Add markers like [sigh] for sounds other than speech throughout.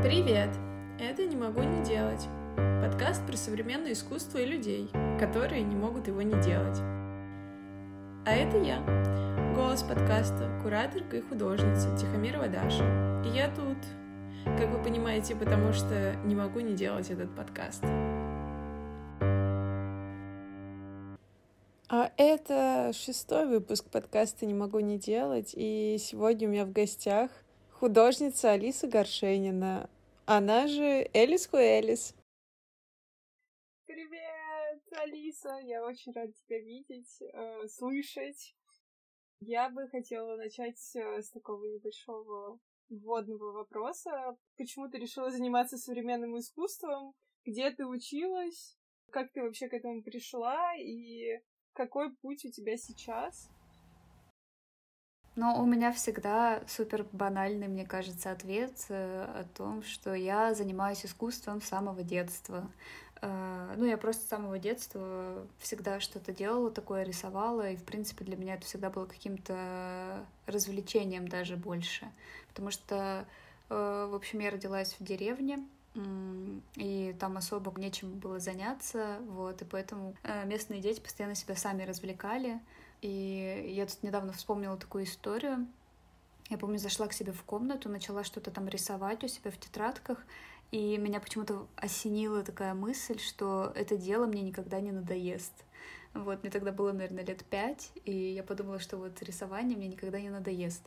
Привет! Это «Не могу не делать» — подкаст про современное искусство и людей, которые не могут его не делать. А это я, голос подкаста, кураторка и художница Тихомирова Даша. И я тут, как вы понимаете, потому что не могу не делать этот подкаст. А это шестой выпуск подкаста «Не могу не делать», и сегодня у меня в гостях художница Алиса Горшенина, она же Элис Хуэлис. Привет, Алиса! Я очень рада тебя видеть, э, слышать. Я бы хотела начать э, с такого небольшого вводного вопроса. Почему ты решила заниматься современным искусством? Где ты училась? Как ты вообще к этому пришла? И какой путь у тебя сейчас? Но у меня всегда супер банальный, мне кажется, ответ э, о том, что я занимаюсь искусством с самого детства. Э, ну, я просто с самого детства всегда что-то делала такое, рисовала, и, в принципе, для меня это всегда было каким-то развлечением даже больше. Потому что, э, в общем, я родилась в деревне, и там особо нечем было заняться, вот, и поэтому местные дети постоянно себя сами развлекали, и я тут недавно вспомнила такую историю. Я помню, зашла к себе в комнату, начала что-то там рисовать у себя в тетрадках, и меня почему-то осенила такая мысль, что это дело мне никогда не надоест. Вот, мне тогда было, наверное, лет пять, и я подумала, что вот рисование мне никогда не надоест.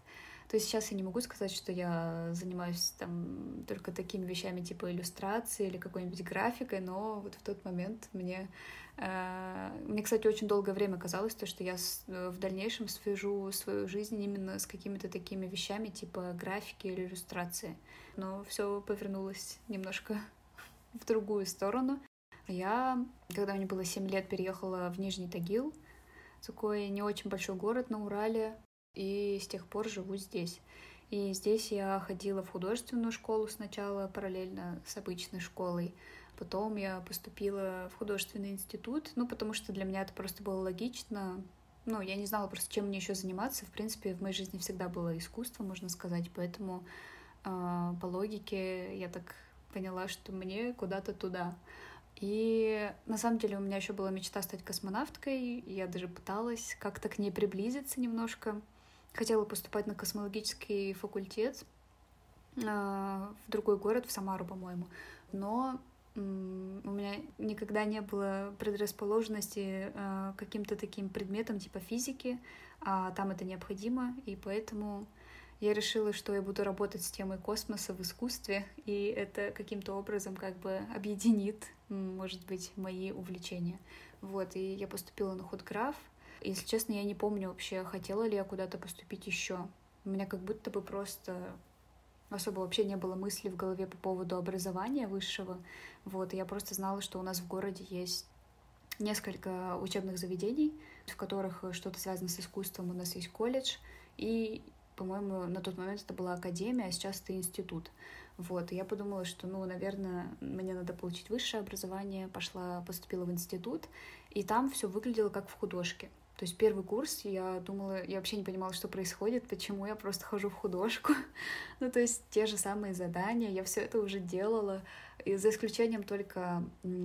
То есть сейчас я не могу сказать, что я занимаюсь там только такими вещами типа иллюстрации или какой-нибудь графикой, но вот в тот момент мне... Мне, кстати, очень долгое время казалось, то, что я в дальнейшем свяжу свою жизнь именно с какими-то такими вещами типа графики или иллюстрации. Но все повернулось немножко [laughs] в другую сторону. Я, когда мне было 7 лет, переехала в Нижний Тагил, такой не очень большой город на Урале, и с тех пор живу здесь. И здесь я ходила в художественную школу сначала, параллельно с обычной школой. Потом я поступила в художественный институт, ну, потому что для меня это просто было логично. Ну, я не знала просто, чем мне еще заниматься. В принципе, в моей жизни всегда было искусство, можно сказать, поэтому э, по логике я так поняла, что мне куда-то туда. И на самом деле у меня еще была мечта стать космонавткой. Я даже пыталась как-то к ней приблизиться немножко хотела поступать на космологический факультет а, в другой город, в Самару, по-моему. Но у меня никогда не было предрасположенности э, каким-то таким предметам типа физики, а там это необходимо, и поэтому я решила, что я буду работать с темой космоса в искусстве, и это каким-то образом как бы объединит, может быть, мои увлечения. Вот, и я поступила на худграф, если честно, я не помню вообще, хотела ли я куда-то поступить еще. У меня как будто бы просто особо вообще не было мысли в голове по поводу образования высшего. Вот, и я просто знала, что у нас в городе есть несколько учебных заведений, в которых что-то связано с искусством. У нас есть колледж, и, по-моему, на тот момент это была академия, а сейчас это институт. Вот, и я подумала, что, ну, наверное, мне надо получить высшее образование, пошла, поступила в институт, и там все выглядело как в художке. То есть первый курс я думала, я вообще не понимала, что происходит, почему я просто хожу в художку. [laughs] ну, то есть те же самые задания, я все это уже делала, и за исключением только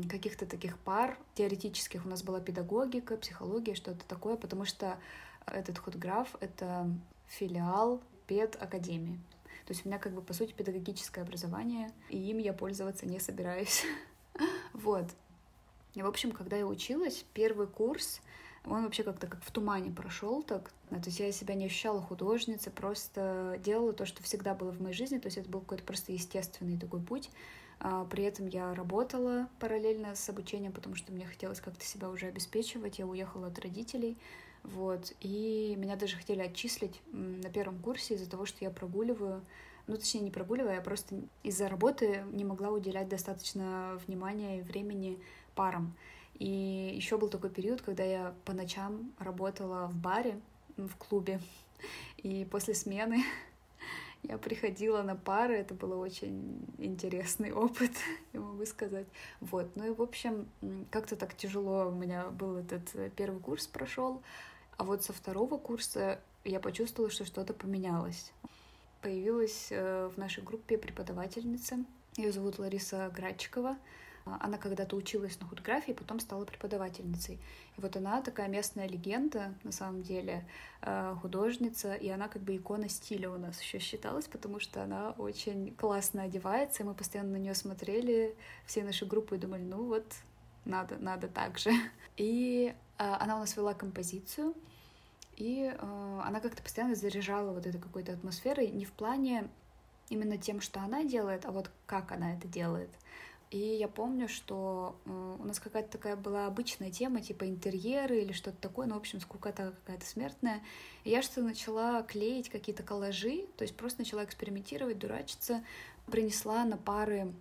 каких-то таких пар теоретических. У нас была педагогика, психология, что-то такое, потому что этот худграф — это филиал педакадемии. То есть у меня как бы, по сути, педагогическое образование, и им я пользоваться не собираюсь. [laughs] вот. И, в общем, когда я училась, первый курс — он вообще как-то как в тумане прошел так. То есть я себя не ощущала художницей, просто делала то, что всегда было в моей жизни, то есть это был какой-то просто естественный такой путь. А, при этом я работала параллельно с обучением, потому что мне хотелось как-то себя уже обеспечивать. Я уехала от родителей, вот, и меня даже хотели отчислить на первом курсе из-за того, что я прогуливаю ну, точнее, не прогуливая, я просто из-за работы не могла уделять достаточно внимания и времени парам. И еще был такой период, когда я по ночам работала в баре, в клубе, и после смены [laughs] я приходила на пары, это был очень интересный опыт, [laughs] я могу сказать. Вот, ну и, в общем, как-то так тяжело у меня был этот э, первый курс прошел, а вот со второго курса я почувствовала, что что-то поменялось. появилась э, в нашей группе преподавательница. Ее зовут Лариса Градчикова. Она когда-то училась на худографии, потом стала преподавательницей. И вот она такая местная легенда, на самом деле, э, художница, и она как бы икона стиля у нас еще считалась, потому что она очень классно одевается, и мы постоянно на нее смотрели, всей нашей группы, и думали, ну вот, надо, надо так же. [laughs] И э, она у нас вела композицию, и э, она как-то постоянно заряжала вот этой какой-то атмосферой, не в плане именно тем, что она делает, а вот как она это делает. И я помню, что э, у нас какая-то такая была обычная тема, типа интерьеры или что-то такое, ну, в общем, скукота какая-то смертная. И я что-то начала клеить какие-то коллажи, то есть просто начала экспериментировать, дурачиться, принесла на пары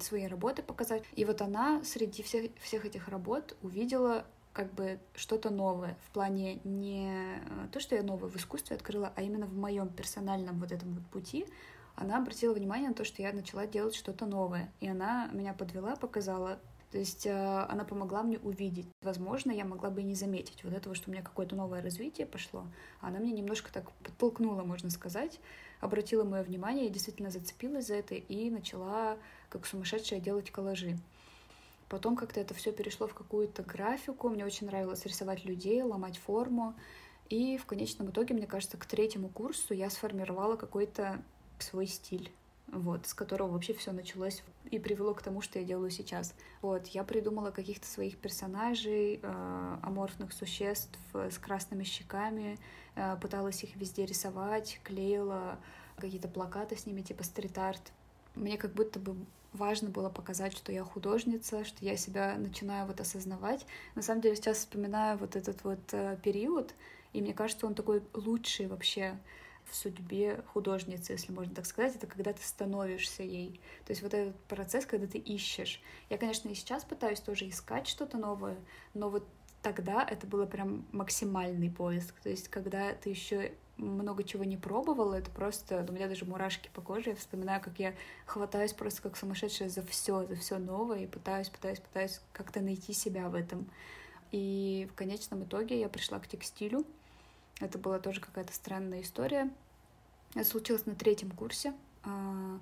свои работы показать. И вот она среди всех, всех этих работ увидела как бы что-то новое в плане не то, что я новое в искусстве открыла, а именно в моем персональном вот этом вот пути она обратила внимание на то, что я начала делать что-то новое. И она меня подвела, показала. То есть э, она помогла мне увидеть. Возможно, я могла бы и не заметить вот этого, что у меня какое-то новое развитие пошло. Она меня немножко так подтолкнула, можно сказать, обратила мое внимание, я действительно зацепилась за это и начала как сумасшедшая делать коллажи. Потом как-то это все перешло в какую-то графику. Мне очень нравилось рисовать людей, ломать форму. И в конечном итоге, мне кажется, к третьему курсу я сформировала какой-то свой стиль вот, с которого вообще все началось и привело к тому, что я делаю сейчас. Вот, я придумала каких-то своих персонажей, э, аморфных существ с красными щеками, э, пыталась их везде рисовать, клеила какие-то плакаты с ними, типа стрит-арт. Мне как будто бы важно было показать, что я художница, что я себя начинаю вот осознавать. На самом деле сейчас вспоминаю вот этот вот э, период, и мне кажется, он такой лучший вообще в судьбе художницы, если можно так сказать, это когда ты становишься ей. То есть вот этот процесс, когда ты ищешь. Я, конечно, и сейчас пытаюсь тоже искать что-то новое, но вот тогда это было прям максимальный поиск. То есть когда ты еще много чего не пробовала, это просто, у меня даже мурашки по коже, я вспоминаю, как я хватаюсь просто как сумасшедшая за все, за все новое, и пытаюсь, пытаюсь, пытаюсь как-то найти себя в этом. И в конечном итоге я пришла к текстилю, это была тоже какая-то странная история. Это случилось на третьем курсе. А,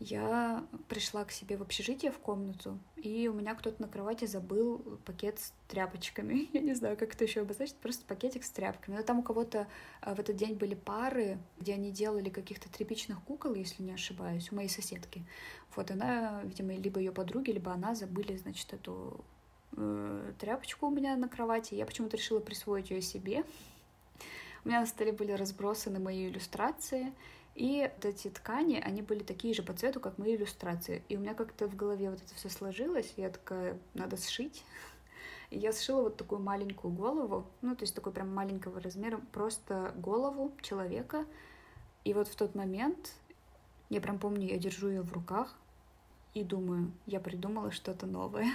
я пришла к себе в общежитие в комнату, и у меня кто-то на кровати забыл пакет с тряпочками. [laughs] Я не знаю, как это еще обозначить, просто пакетик с тряпками. Но там у кого-то а, в этот день были пары, где они делали каких-то тряпичных кукол, если не ошибаюсь, у моей соседки. Вот она, видимо, либо ее подруги, либо она забыли, значит, эту э, тряпочку у меня на кровати. Я почему-то решила присвоить ее себе. У меня на столе были разбросаны мои иллюстрации, и вот эти ткани, они были такие же по цвету, как мои иллюстрации. И у меня как-то в голове вот это все сложилось, и я такая, надо сшить. И я сшила вот такую маленькую голову, ну, то есть такой прям маленького размера, просто голову человека. И вот в тот момент, я прям помню, я держу ее в руках и думаю, я придумала что-то новое.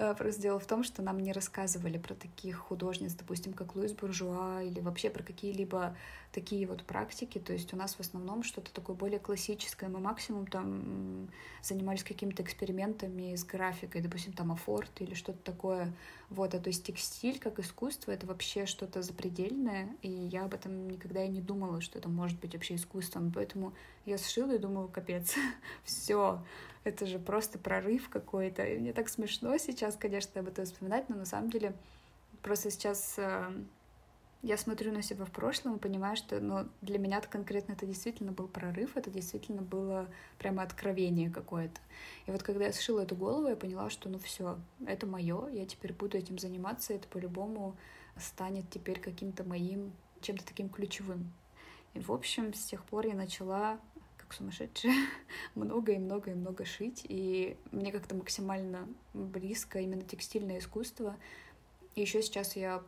Э, просто дело в том, что нам не рассказывали про таких художниц, допустим, как Луис Буржуа, или вообще про какие-либо такие вот практики. То есть у нас в основном что-то такое более классическое. Мы максимум там занимались какими-то экспериментами с графикой, допустим, там афорт или что-то такое. Вот, а то есть текстиль как искусство — это вообще что-то запредельное, и я об этом никогда и не думала, что это может быть вообще искусством. Поэтому я сшила и думаю, капец, [laughs] все, это же просто прорыв какой-то. И мне так смешно сейчас, конечно, об этом вспоминать, но на самом деле просто сейчас э, я смотрю на себя в прошлом и понимаю, что ну, для меня -то конкретно это действительно был прорыв, это действительно было прямо откровение какое-то. И вот когда я сшила эту голову, я поняла, что ну все, это мое, я теперь буду этим заниматься, это по-любому станет теперь каким-то моим, чем-то таким ключевым. И, в общем, с тех пор я начала как сумасшедшая, [laughs] много и много и много шить, и мне как-то максимально близко именно текстильное искусство. И еще сейчас я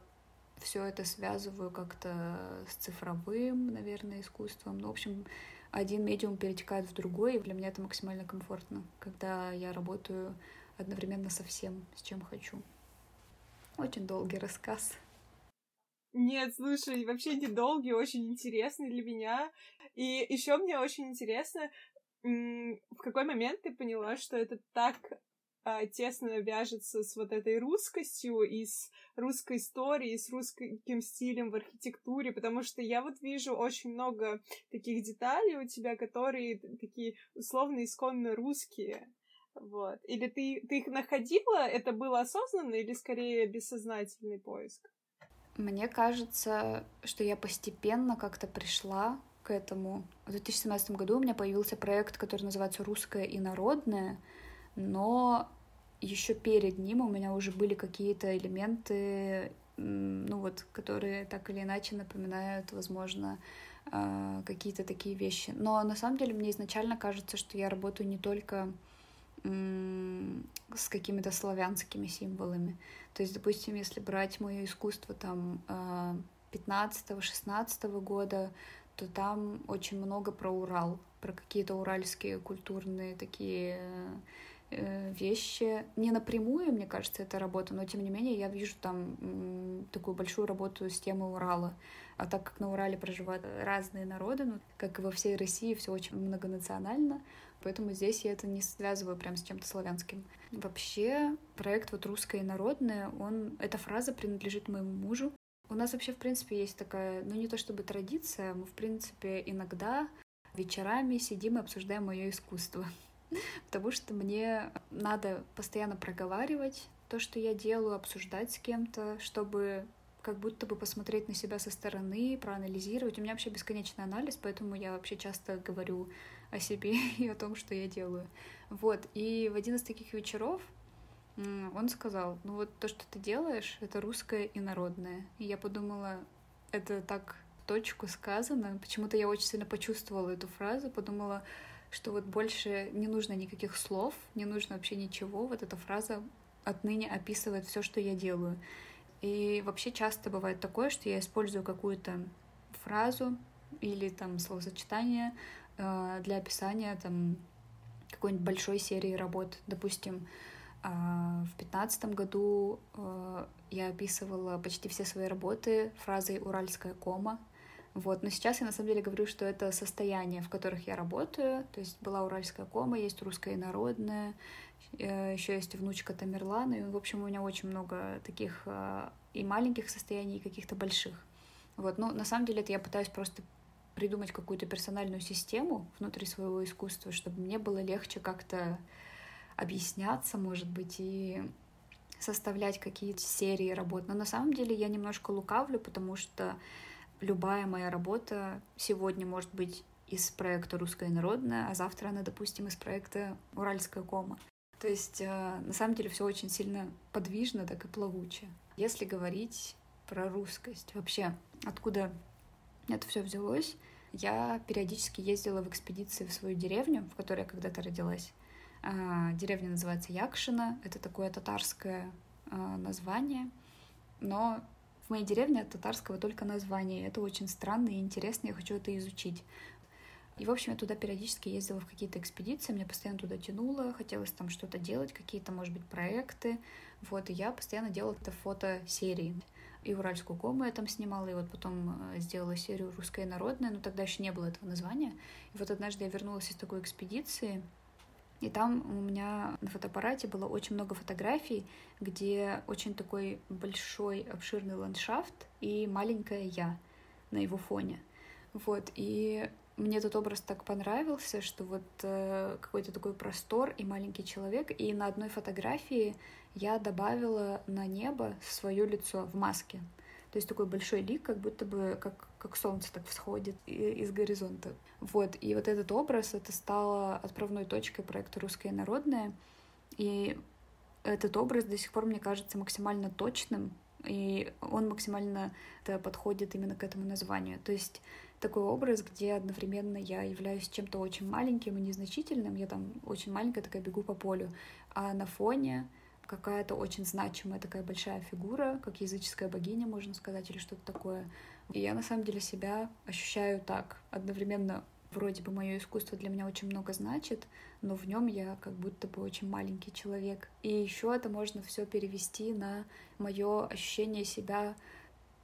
все это связываю как-то с цифровым, наверное, искусством. Ну, в общем, один медиум перетекает в другой, и для меня это максимально комфортно, когда я работаю одновременно со всем, с чем хочу. Очень долгий рассказ. Нет, слушай, вообще недолгий, очень интересный для меня. И еще мне очень интересно, в какой момент ты поняла, что это так а, тесно вяжется с вот этой русскостью и с русской историей, с русским стилем в архитектуре, потому что я вот вижу очень много таких деталей у тебя, которые такие условно исконно русские. Вот. Или ты, ты их находила, это было осознанно или скорее бессознательный поиск? Мне кажется, что я постепенно как-то пришла к этому. В 2017 году у меня появился проект, который называется «Русское и народное», но еще перед ним у меня уже были какие-то элементы, ну вот, которые так или иначе напоминают, возможно, а, какие-то такие вещи. Но на самом деле мне изначально кажется, что я работаю не только с какими-то славянскими символами. То есть, допустим, если брать мое искусство там 15-16 а, года, то там очень много про Урал, про какие-то уральские культурные такие э, вещи. Не напрямую, мне кажется, эта работа, но тем не менее я вижу там такую большую работу с темой Урала. А так как на Урале проживают разные народы, ну, как и во всей России, все очень многонационально, поэтому здесь я это не связываю прям с чем-то славянским. Вообще, проект вот «Русское и народное», он, эта фраза принадлежит моему мужу. У нас вообще, в принципе, есть такая, ну не то чтобы традиция, мы, в принципе, иногда вечерами сидим и обсуждаем мое искусство. [laughs] Потому что мне надо постоянно проговаривать то, что я делаю, обсуждать с кем-то, чтобы как будто бы посмотреть на себя со стороны, проанализировать. У меня вообще бесконечный анализ, поэтому я вообще часто говорю о себе [laughs] и о том, что я делаю. Вот, и в один из таких вечеров он сказал, ну вот то, что ты делаешь, это русское и народное. И я подумала, это так точку сказано. Почему-то я очень сильно почувствовала эту фразу, подумала, что вот больше не нужно никаких слов, не нужно вообще ничего. Вот эта фраза отныне описывает все, что я делаю. И вообще часто бывает такое, что я использую какую-то фразу или там словосочетание э, для описания там какой-нибудь большой серии работ. Допустим, а, в пятнадцатом году а, я описывала почти все свои работы фразой «уральская кома». Вот. Но сейчас я на самом деле говорю, что это состояние, в которых я работаю. То есть была уральская кома, есть русская народная, э, еще есть внучка Тамерлана. И, в общем, у меня очень много таких а, и маленьких состояний, и каких-то больших. Вот. Но на самом деле это я пытаюсь просто придумать какую-то персональную систему внутри своего искусства, чтобы мне было легче как-то объясняться, может быть, и составлять какие-то серии работ. Но на самом деле я немножко лукавлю, потому что любая моя работа сегодня может быть из проекта «Русская народная», а завтра она, допустим, из проекта «Уральская кома». То есть, э, на самом деле, все очень сильно подвижно, так и плавуче. Если говорить про русскость, вообще, откуда это все взялось, я периодически ездила в экспедиции в свою деревню, в которой я когда-то родилась. А, деревня называется Якшина. Это такое татарское а, название. Но в моей деревне от татарского только название. Это очень странно и интересно. Я хочу это изучить. И, в общем, я туда периодически ездила в какие-то экспедиции, меня постоянно туда тянуло, хотелось там что-то делать, какие-то, может быть, проекты. Вот, и я постоянно делала какие-то фотосерии. И Уральскую кому я там снимала, и вот потом э, сделала серию «Русская народная», но тогда еще не было этого названия. И вот однажды я вернулась из такой экспедиции, и там у меня на фотоаппарате было очень много фотографий, где очень такой большой, обширный ландшафт и маленькая я на его фоне. Вот, и мне этот образ так понравился, что вот э, какой-то такой простор и маленький человек. И на одной фотографии я добавила на небо свое лицо в маске. То есть такой большой лик, как будто бы как, как солнце так всходит из горизонта. Вот, и вот этот образ, это стало отправной точкой проекта «Русское народное». И этот образ до сих пор, мне кажется, максимально точным, и он максимально подходит именно к этому названию. То есть такой образ, где одновременно я являюсь чем-то очень маленьким и незначительным, я там очень маленькая такая бегу по полю, а на фоне какая-то очень значимая такая большая фигура, как языческая богиня, можно сказать, или что-то такое. И я на самом деле себя ощущаю так. Одновременно вроде бы мое искусство для меня очень много значит, но в нем я как будто бы очень маленький человек. И еще это можно все перевести на мое ощущение себя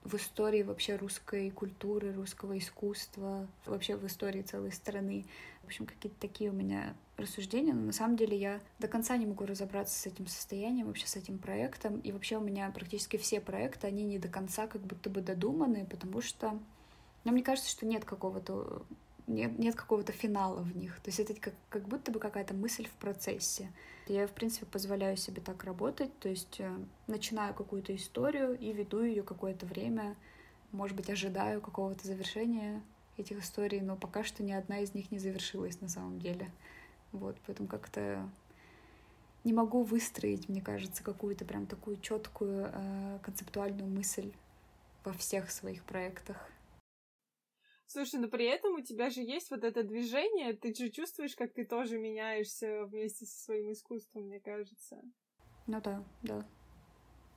в истории вообще русской культуры, русского искусства, вообще в истории целой страны. В общем, какие-то такие у меня рассуждения, но на самом деле я до конца не могу разобраться с этим состоянием, вообще с этим проектом, и вообще у меня практически все проекты, они не до конца как будто бы додуманы, потому что, ну, мне кажется, что нет какого-то нет, нет какого-то финала в них. То есть это как, как будто бы какая-то мысль в процессе. Я, в принципе, позволяю себе так работать, то есть э, начинаю какую-то историю и веду ее какое-то время, может быть, ожидаю какого-то завершения этих историй, но пока что ни одна из них не завершилась на самом деле. Вот, поэтому как-то не могу выстроить, мне кажется, какую-то прям такую четкую э, концептуальную мысль во всех своих проектах. Слушай, но при этом у тебя же есть вот это движение, ты же чувствуешь, как ты тоже меняешься вместе со своим искусством, мне кажется. Ну да, да.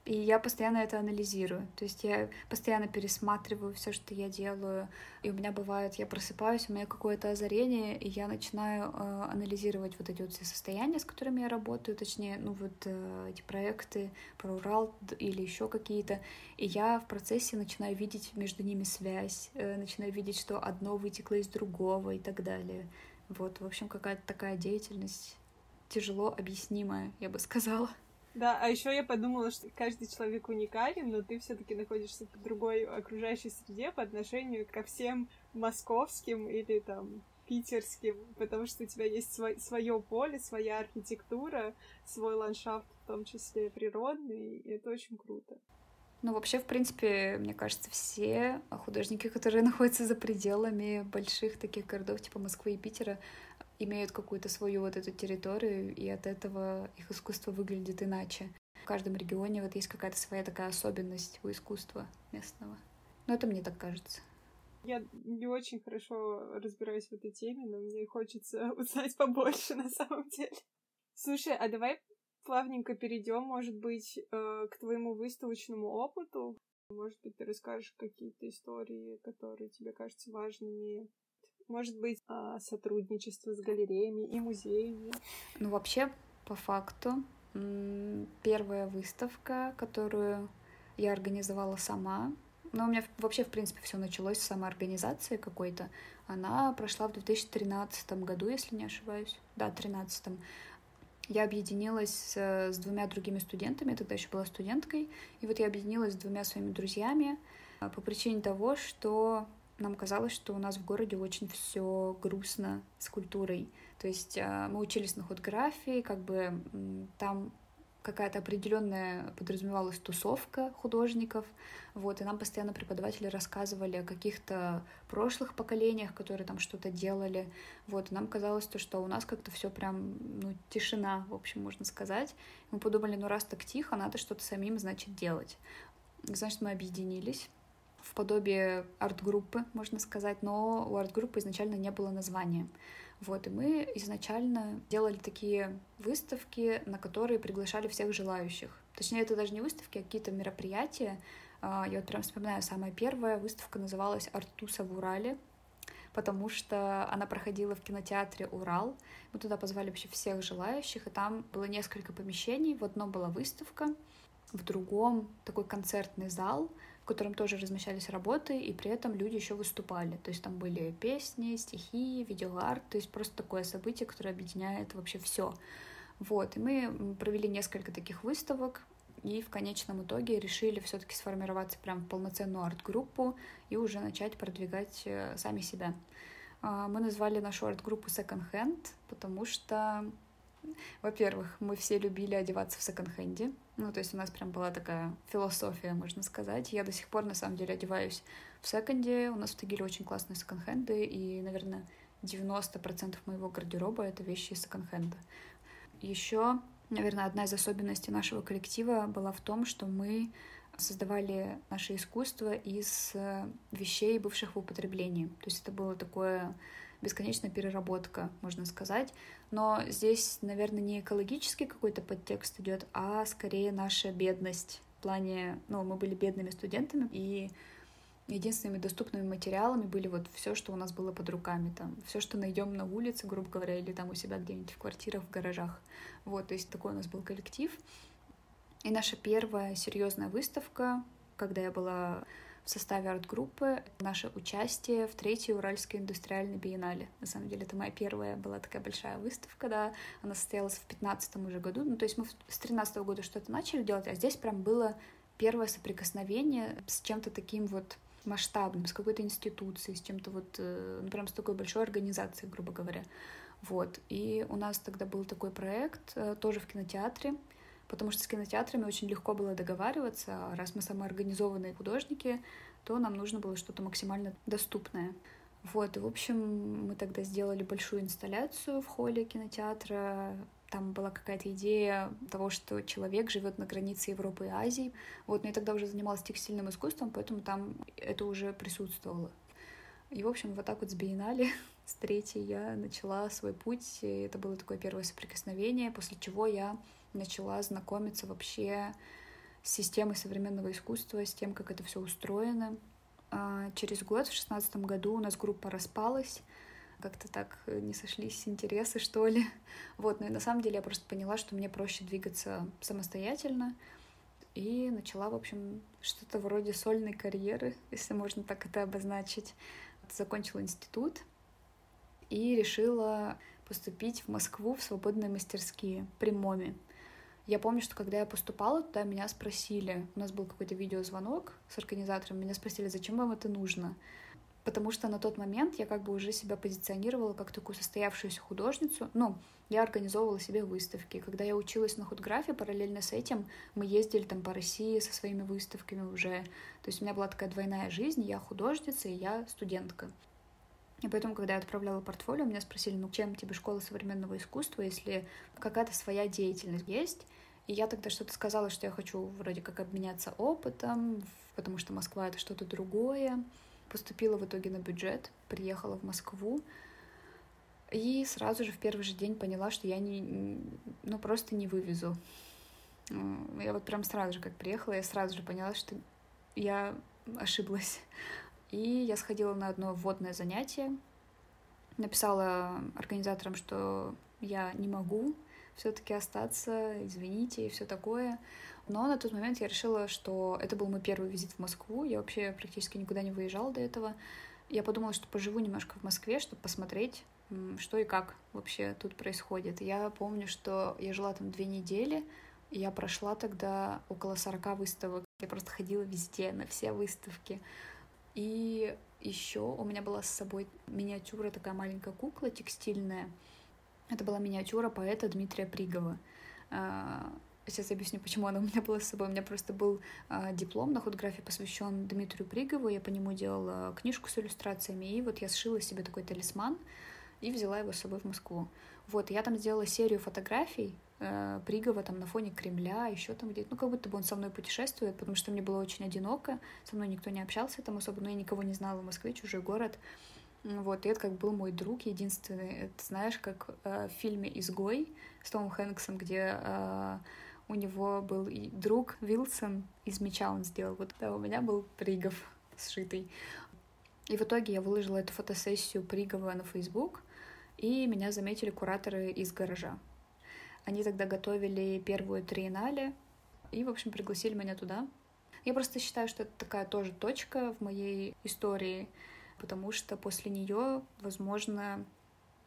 И я постоянно это анализирую. То есть я постоянно пересматриваю все, что я делаю. И у меня бывает, я просыпаюсь, у меня какое-то озарение, и я начинаю э, анализировать вот эти вот все состояния, с которыми я работаю, точнее, ну вот э, эти проекты про Урал или еще какие-то. И я в процессе начинаю видеть между ними связь, э, начинаю видеть, что одно вытекло из другого и так далее. Вот, в общем, какая-то такая деятельность тяжело объяснимая, я бы сказала. Да, а еще я подумала, что каждый человек уникален, но ты все-таки находишься в другой окружающей среде по отношению ко всем московским или там питерским, потому что у тебя есть свой, свое поле, своя архитектура, свой ландшафт, в том числе природный, и это очень круто. Ну, вообще, в принципе, мне кажется, все художники, которые [laughs] находятся за пределами больших таких городов, типа Москвы и Питера, имеют какую-то свою вот эту территорию, и от этого их искусство выглядит иначе. В каждом регионе вот есть какая-то своя такая особенность у искусства местного. Но это мне так кажется. Я не очень хорошо разбираюсь в этой теме, но мне хочется [laughs] узнать побольше на самом деле. Слушай, а давай плавненько перейдем, может быть, э, к твоему выставочному опыту. Может быть, ты расскажешь какие-то истории, которые тебе кажутся важными может быть, а, сотрудничество с галереями и музеями? Ну, вообще, по факту, первая выставка, которую я организовала сама, но у меня вообще, в принципе, все началось с самоорганизации какой-то. Она прошла в 2013 году, если не ошибаюсь. Да, в 2013. Я объединилась с, с двумя другими студентами, я тогда еще была студенткой, и вот я объединилась с двумя своими друзьями а, по причине того, что нам казалось, что у нас в городе очень все грустно с культурой. То есть а, мы учились на худграфии, как бы там какая-то определенная подразумевалась тусовка художников, вот, и нам постоянно преподаватели рассказывали о каких-то прошлых поколениях, которые там что-то делали, вот, и нам казалось то, что у нас как-то все прям, ну, тишина, в общем, можно сказать. Мы подумали, ну, раз так тихо, надо что-то самим, значит, делать. Значит, мы объединились, в подобие арт-группы, можно сказать, но у арт-группы изначально не было названия. Вот, и мы изначально делали такие выставки, на которые приглашали всех желающих. Точнее, это даже не выставки, а какие-то мероприятия. А, я вот прям вспоминаю, самая первая выставка называлась «Артуса в Урале», потому что она проходила в кинотеатре «Урал». Мы туда позвали вообще всех желающих, и там было несколько помещений. В одном была выставка, в другом такой концертный зал — котором тоже размещались работы, и при этом люди еще выступали. То есть там были песни, стихи, видеоарт, то есть просто такое событие, которое объединяет вообще все. Вот, и мы провели несколько таких выставок, и в конечном итоге решили все-таки сформироваться прям в полноценную арт-группу и уже начать продвигать э, сами себя. А, мы назвали нашу арт-группу Second Hand, потому что во-первых, мы все любили одеваться в секонд-хенде. Ну, то есть у нас прям была такая философия, можно сказать. Я до сих пор, на самом деле, одеваюсь в секонде. У нас в Тагиле очень классные секонд-хенды, и, наверное, 90% моего гардероба — это вещи из секонд-хенда. Еще, наверное, одна из особенностей нашего коллектива была в том, что мы создавали наше искусство из вещей, бывших в употреблении. То есть это было такое бесконечная переработка, можно сказать. Но здесь, наверное, не экологический какой-то подтекст идет, а скорее наша бедность. В плане, ну, мы были бедными студентами, и единственными доступными материалами были вот все, что у нас было под руками, там, все, что найдем на улице, грубо говоря, или там у себя где-нибудь в квартирах, в гаражах. Вот, то есть такой у нас был коллектив. И наша первая серьезная выставка, когда я была в составе арт-группы наше участие в третьей Уральской индустриальной биеннале. На самом деле, это моя первая была такая большая выставка, да, она состоялась в 15 уже году, ну, то есть мы с 13 -го года что-то начали делать, а здесь прям было первое соприкосновение с чем-то таким вот масштабным, с какой-то институцией, с чем-то вот, э, ну, прям с такой большой организацией, грубо говоря. Вот. И у нас тогда был такой проект, э, тоже в кинотеатре, потому что с кинотеатрами очень легко было договариваться, раз мы самоорганизованные художники, то нам нужно было что-то максимально доступное. Вот, и, в общем, мы тогда сделали большую инсталляцию в холле кинотеатра. Там была какая-то идея того, что человек живет на границе Европы и Азии. Вот, но я тогда уже занималась текстильным искусством, поэтому там это уже присутствовало. И, в общем, вот так вот с биеннале, [laughs] с третьей я начала свой путь. И это было такое первое соприкосновение, после чего я начала знакомиться вообще с системой современного искусства, с тем, как это все устроено. А, через год, в шестнадцатом году, у нас группа распалась, как-то так не сошлись интересы, что ли. [laughs] Вот, ну и на самом деле я просто поняла, что мне проще двигаться самостоятельно, и начала, в общем, что-то вроде сольной карьеры, [laughs] если можно так это обозначить. Закончила институт и решила поступить в Москву в свободные мастерские при МОМе. Я помню, что когда я поступала туда, меня спросили, у нас был какой-то видеозвонок с организатором, меня спросили, зачем вам это нужно? Потому что на тот момент я как бы уже себя позиционировала как такую состоявшуюся художницу. Ну, я организовывала себе выставки. Когда я училась на худграфе, параллельно с этим мы ездили там по России со своими выставками уже. То есть у меня была такая двойная жизнь, я художница и я студентка. И поэтому, когда я отправляла портфолио, меня спросили, ну, чем тебе школа современного искусства, если какая-то своя деятельность есть? И я тогда что-то сказала, что я хочу вроде как обменяться опытом, потому что Москва — это что-то другое. Поступила в итоге на бюджет, приехала в Москву, и сразу же в первый же день поняла, что я не, ну, просто не вывезу. Я вот прям сразу же, как приехала, я сразу же поняла, что я ошиблась. И я сходила на одно вводное занятие, написала организаторам, что я не могу, все-таки остаться, извините и все такое. Но на тот момент я решила, что это был мой первый визит в Москву. Я вообще практически никуда не выезжала до этого. Я подумала, что поживу немножко в Москве, чтобы посмотреть, что и как вообще тут происходит. Я помню, что я жила там две недели, и я прошла тогда около 40 выставок. Я просто ходила везде, на все выставки. И еще у меня была с собой миниатюра, такая маленькая кукла текстильная, это была миниатюра поэта Дмитрия Пригова. А, сейчас объясню, почему она у меня была с собой. У меня просто был а, диплом на худографии, посвящен Дмитрию Пригову. Я по нему делала книжку с иллюстрациями, и вот я сшила себе такой талисман и взяла его с собой в Москву. Вот, я там сделала серию фотографий э, Пригова там на фоне Кремля, еще там где-то, ну, как будто бы он со мной путешествует, потому что мне было очень одиноко, со мной никто не общался там особо, но я никого не знала в Москве, чужой город. Вот, и это как был мой друг единственный. Это знаешь, как э, в фильме «Изгой» с Томом Хэнксом, где э, у него был и друг Вилсон, из меча он сделал. Вот да, у меня был Пригов сшитый. И в итоге я выложила эту фотосессию Пригова на Facebook, и меня заметили кураторы из гаража. Они тогда готовили первую триеннале, и, в общем, пригласили меня туда. Я просто считаю, что это такая тоже точка в моей истории, потому что после нее, возможно,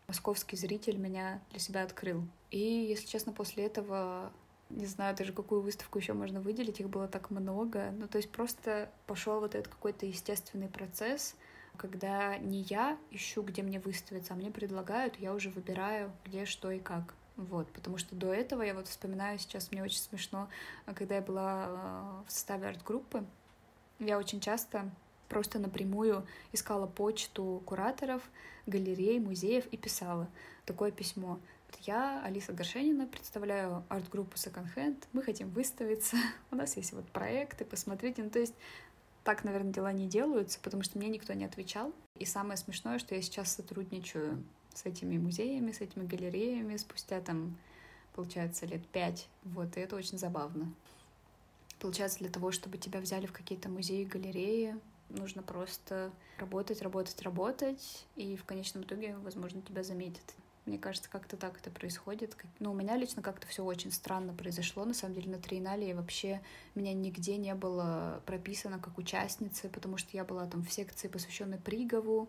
московский зритель меня для себя открыл. И, если честно, после этого не знаю даже, какую выставку еще можно выделить, их было так много. Ну, то есть просто пошел вот этот какой-то естественный процесс, когда не я ищу, где мне выставиться, а мне предлагают, я уже выбираю, где, что и как. Вот, потому что до этого я вот вспоминаю сейчас, мне очень смешно, когда я была э, в составе арт-группы, я очень часто просто напрямую искала почту кураторов, галерей, музеев и писала такое письмо. Я, Алиса Горшенина, представляю арт-группу Second Hand. Мы хотим выставиться. [laughs] У нас есть вот проекты, посмотрите. Ну, то есть так, наверное, дела не делаются, потому что мне никто не отвечал. И самое смешное, что я сейчас сотрудничаю с этими музеями, с этими галереями спустя там, получается, лет пять. Вот, и это очень забавно. Получается, для того, чтобы тебя взяли в какие-то музеи, галереи, нужно просто работать, работать, работать, и в конечном итоге, возможно, тебя заметят. Мне кажется, как-то так это происходит. Но у меня лично как-то все очень странно произошло. На самом деле на триеннале вообще меня нигде не было прописано как участницы, потому что я была там в секции, посвященной Пригову,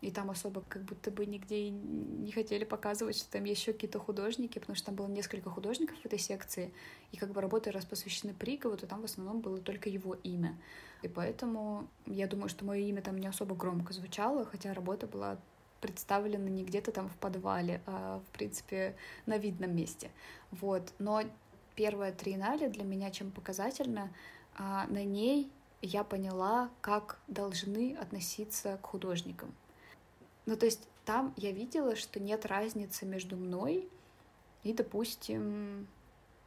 и там особо как будто бы нигде не хотели показывать, что там еще какие-то художники, потому что там было несколько художников в этой секции, и как бы работы раз посвящены Пригову, то там в основном было только его имя. И поэтому я думаю, что мое имя там не особо громко звучало, хотя работа была представлены не где-то там в подвале, а, в принципе, на видном месте. Вот. Но первая триеннале для меня чем показательно, а, на ней я поняла, как должны относиться к художникам. Ну, то есть там я видела, что нет разницы между мной и, допустим,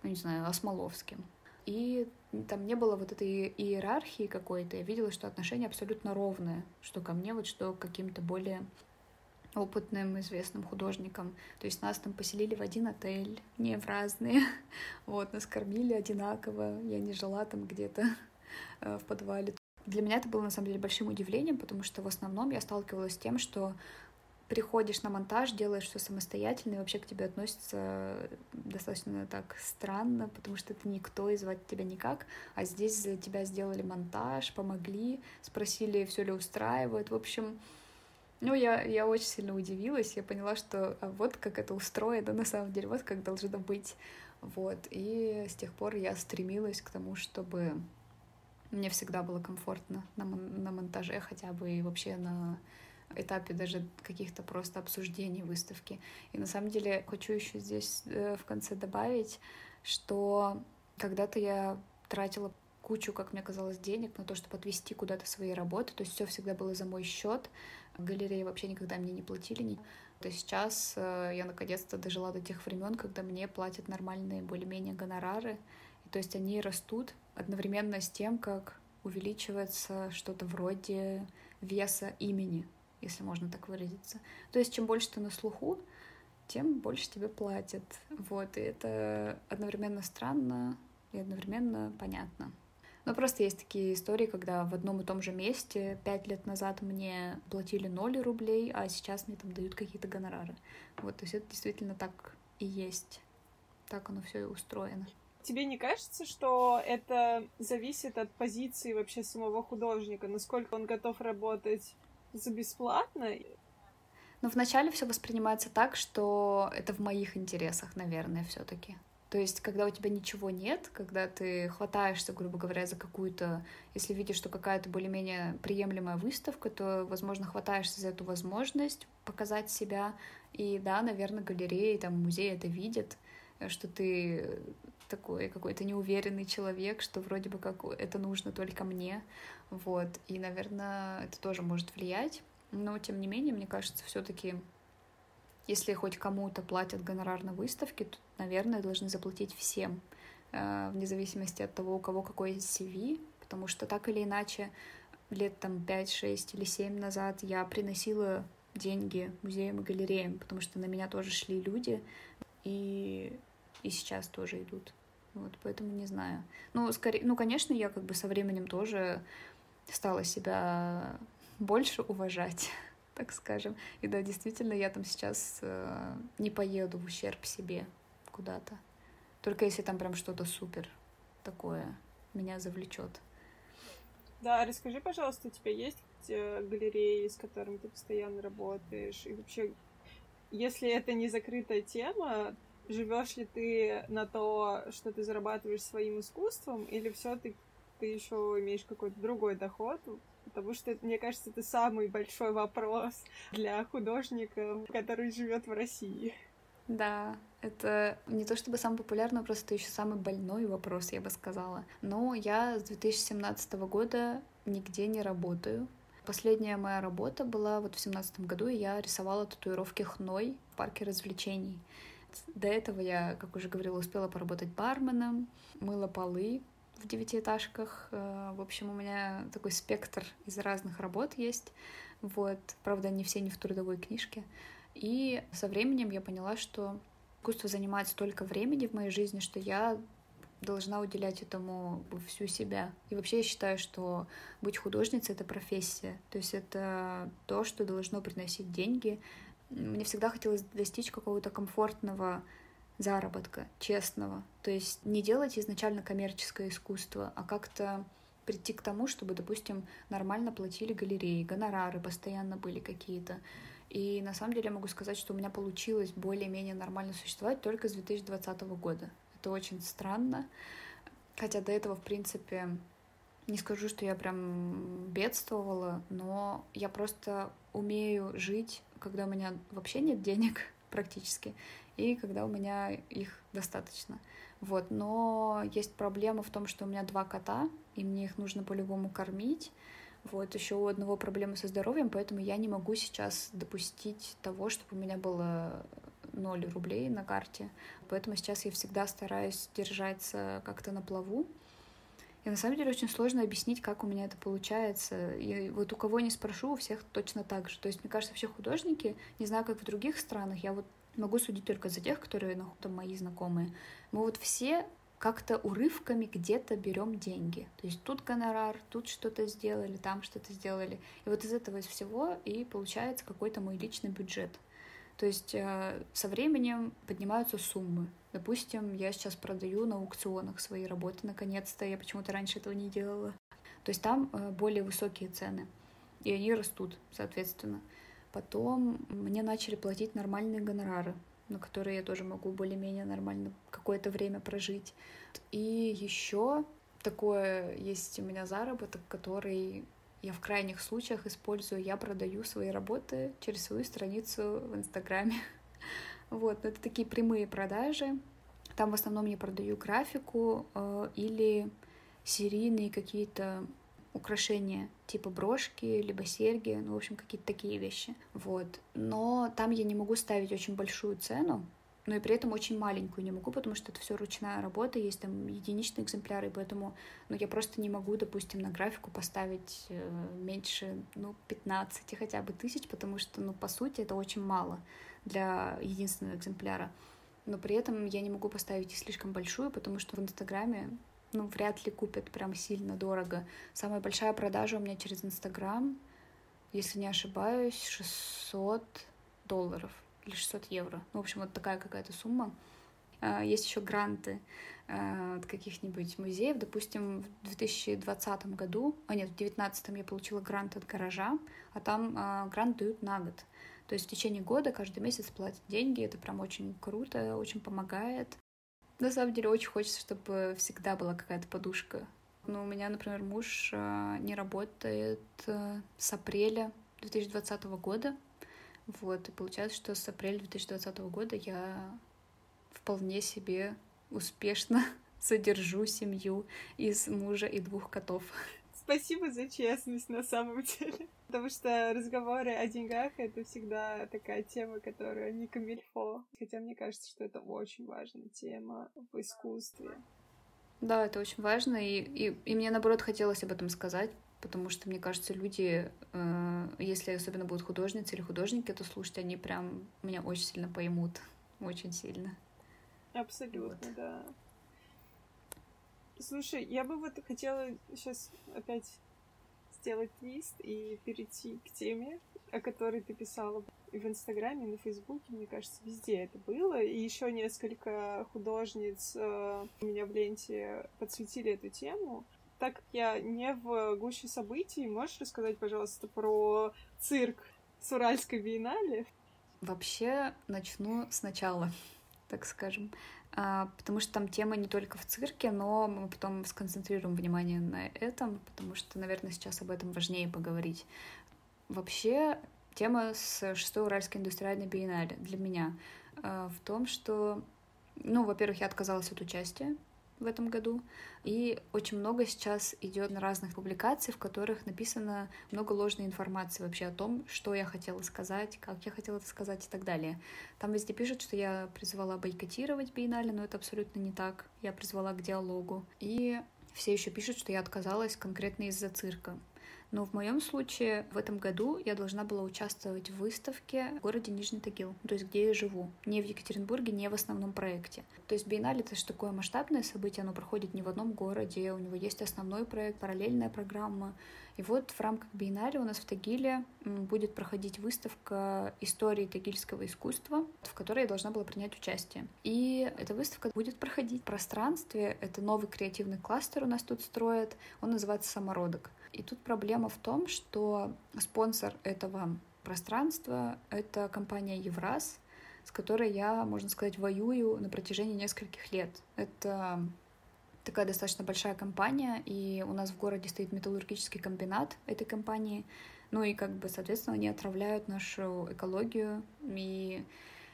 ну, не знаю, Осмоловским. И там не было вот этой иерархии какой-то. Я видела, что отношения абсолютно ровные, что ко мне, вот что к каким-то более опытным, известным художникам. То есть нас там поселили в один отель, не в разные. [laughs] Вот, нас кормили одинаково. Я не жила там где-то э, в подвале. Для меня это было, на самом деле, большим удивлением, потому что в основном я сталкивалась с тем, что приходишь на монтаж, делаешь все самостоятельно, и вообще к тебе относятся достаточно так странно, потому что ты никто, и звать тебя никак, а здесь за тебя сделали монтаж, помогли, спросили, все ли устраивает. В общем, ну, я, я очень сильно удивилась, я поняла, что а вот как это устроено [laughs] на самом деле, вот как должно быть. Вот, и с тех пор я стремилась к тому, чтобы мне всегда было комфортно на, на монтаже хотя бы и вообще на этапе даже каких-то просто обсуждений выставки. И на самом деле хочу еще здесь э, в конце добавить, что когда-то я тратила кучу, как мне казалось, денег на то, чтобы отвести куда-то свои работы. То есть все всегда было за мой счет. Галереи вообще никогда мне не платили. То сейчас э, я наконец-то дожила до тех времен, когда мне платят нормальные более-менее гонорары. И, то есть они растут одновременно с тем, как увеличивается что-то вроде веса имени, если можно так выразиться. То есть чем больше ты на слуху, тем больше тебе платят. Вот, и это одновременно странно и одновременно понятно. Но просто есть такие истории, когда в одном и том же месте пять лет назад мне платили 0 рублей, а сейчас мне там дают какие-то гонорары. Вот, то есть это действительно так и есть. Так оно все и устроено. Тебе не кажется, что это зависит от позиции вообще самого художника, насколько он готов работать за бесплатно? Но вначале все воспринимается так, что это в моих интересах, наверное, все-таки. То есть, когда у тебя ничего нет, когда ты хватаешься, грубо говоря, за какую-то, если видишь, что какая-то более-менее приемлемая выставка, то, возможно, хватаешься за эту возможность показать себя. И да, наверное, галереи, там, музеи это видят, что ты такой какой-то неуверенный человек, что вроде бы как это нужно только мне. Вот. И, наверное, это тоже может влиять. Но, тем не менее, мне кажется, все таки если хоть кому-то платят гонорар на выставке, то, наверное, должны заплатить всем, э, вне зависимости от того, у кого какой CV, потому что так или иначе лет там 5, 6 или 7 назад я приносила деньги музеям и галереям, потому что на меня тоже шли люди, и, и сейчас тоже идут. Вот, поэтому не знаю. Ну, скорее, ну, конечно, я как бы со временем тоже стала себя больше уважать [laughs] так скажем. И да, действительно, я там сейчас э, не поеду в ущерб себе куда-то. Только если там прям что-то супер такое меня завлечет. Да, расскажи, пожалуйста, у тебя есть галереи, с которыми ты постоянно работаешь? И вообще, если это не закрытая тема, живешь ли ты на то, что ты зарабатываешь своим искусством, или все-таки ты еще имеешь какой-то другой доход, потому что, мне кажется, это самый большой вопрос для художника, который живет в России. Да, это не то чтобы самый популярный вопрос, это еще самый больной вопрос, я бы сказала. Но я с 2017 года нигде не работаю. Последняя моя работа была вот в семнадцатом году, и я рисовала татуировки хной в парке развлечений. До этого я, как уже говорила, успела поработать барменом, мыла полы в девятиэтажках. Э, в общем, у меня такой спектр из разных работ есть. Вот. Правда, не все не в трудовой книжке. И со временем я поняла, что искусство занимает столько времени в моей жизни, что я должна уделять этому всю себя. И вообще я считаю, что быть художницей — это профессия. То есть это то, что должно приносить деньги, мне всегда хотелось достичь какого-то комфортного заработка, честного. То есть не делать изначально коммерческое искусство, а как-то прийти к тому, чтобы, допустим, нормально платили галереи, гонорары постоянно были какие-то. И на самом деле я могу сказать, что у меня получилось более-менее нормально существовать только с 2020 года. Это очень странно. Хотя до этого, в принципе, не скажу, что я прям бедствовала, но я просто умею жить, когда у меня вообще нет денег [laughs] практически, и когда у меня их достаточно. Вот, но есть проблема в том, что у меня два кота, и мне их нужно по-любому кормить. Вот, еще у одного проблемы со здоровьем, поэтому я не могу сейчас допустить того, чтобы у меня было 0 рублей на карте. Поэтому сейчас я всегда стараюсь держаться как-то на плаву. И на самом деле очень сложно объяснить, как у меня это получается. И вот у кого не спрошу, у всех точно так же. То есть, мне кажется, все художники, не знаю, как в других странах, я вот могу судить только за тех, которые ну, там мои знакомые. Мы вот все как-то урывками где-то берем деньги. То есть тут гонорар, тут что-то сделали, там что-то сделали. И вот из этого из всего и получается какой-то мой личный бюджет. То есть э, со временем поднимаются суммы. Допустим, я сейчас продаю на аукционах свои работы, наконец-то. Я почему-то раньше этого не делала. То есть там э, более высокие цены. И они растут, соответственно. Потом мне начали платить нормальные гонорары, на которые я тоже могу более-менее нормально какое-то время прожить. И еще такое есть у меня заработок, который я в крайних случаях использую, я продаю свои работы через свою страницу в Инстаграме. Вот, это такие прямые продажи. Там в основном я продаю графику э, или серийные какие-то украшения, типа брошки, либо серьги, ну, в общем, какие-то такие вещи. Вот. Но там я не могу ставить очень большую цену, но и при этом очень маленькую не могу, потому что это все ручная работа, есть там единичные экземпляры, поэтому ну, я просто не могу, допустим, на графику поставить э, меньше, ну, 15 хотя бы тысяч, потому что, ну, по сути, это очень мало для единственного экземпляра. Но при этом я не могу поставить и слишком большую, потому что в Инстаграме ну, вряд ли купят прям сильно дорого. Самая большая продажа у меня через Инстаграм, если не ошибаюсь, 600 долларов или 600 евро. Ну, в общем, вот такая какая-то сумма. А, есть еще гранты от каких-нибудь музеев. Допустим, в 2020 году, а нет, в 2019 я получила грант от гаража, а там а, грант дают на год. То есть в течение года каждый месяц платят деньги, это прям очень круто, очень помогает. На самом деле очень хочется, чтобы всегда была какая-то подушка. Ну, у меня, например, муж не работает с апреля 2020 года, вот, и получается, что с апреля 2020 года я вполне себе успешно [laughs] содержу семью из мужа и двух котов. Спасибо за честность на самом [laughs] деле. Потому что разговоры о деньгах — это всегда такая тема, которая не камильфо. Хотя мне кажется, что это очень важная тема в искусстве. Да, это очень важно, и, и, и мне, наоборот, хотелось об этом сказать, потому что, мне кажется, люди, э, если особенно будут художницы или художники это слушать, они прям меня очень сильно поймут, очень сильно. Абсолютно, вот. да. Слушай, я бы вот хотела сейчас опять сделать твист и перейти к теме, о которой ты писала и в Инстаграме, и на Фейсбуке, мне кажется, везде это было. И еще несколько художниц э, у меня в ленте подсветили эту тему так как я не в гуще событий, можешь рассказать, пожалуйста, про цирк с Уральской биеннале? Вообще начну сначала, так скажем. А, потому что там тема не только в цирке, но мы потом сконцентрируем внимание на этом, потому что, наверное, сейчас об этом важнее поговорить. Вообще, тема с шестой Уральской индустриальной биеннале для меня а, в том, что, ну, во-первых, я отказалась от участия в этом году. И очень много сейчас идет на разных публикаций, в которых написано много ложной информации вообще о том, что я хотела сказать, как я хотела это сказать и так далее. Там везде пишут, что я призвала бойкотировать биеннале, но это абсолютно не так. Я призвала к диалогу. И все еще пишут, что я отказалась конкретно из-за цирка. Но в моем случае в этом году я должна была участвовать в выставке в городе Нижний Тагил, то есть где я живу, не в Екатеринбурге, не в основном проекте. То есть биеннале это же такое масштабное событие, оно проходит не в одном городе, у него есть основной проект, параллельная программа, и вот в рамках биеннале у нас в Тагиле будет проходить выставка истории тагильского искусства, в которой я должна была принять участие. И эта выставка будет проходить в пространстве. Это новый креативный кластер у нас тут строят. Он называется «Самородок». И тут проблема в том, что спонсор этого пространства — это компания «Евраз», с которой я, можно сказать, воюю на протяжении нескольких лет. Это такая достаточно большая компания, и у нас в городе стоит металлургический комбинат этой компании. Ну и как бы, соответственно, они отравляют нашу экологию, и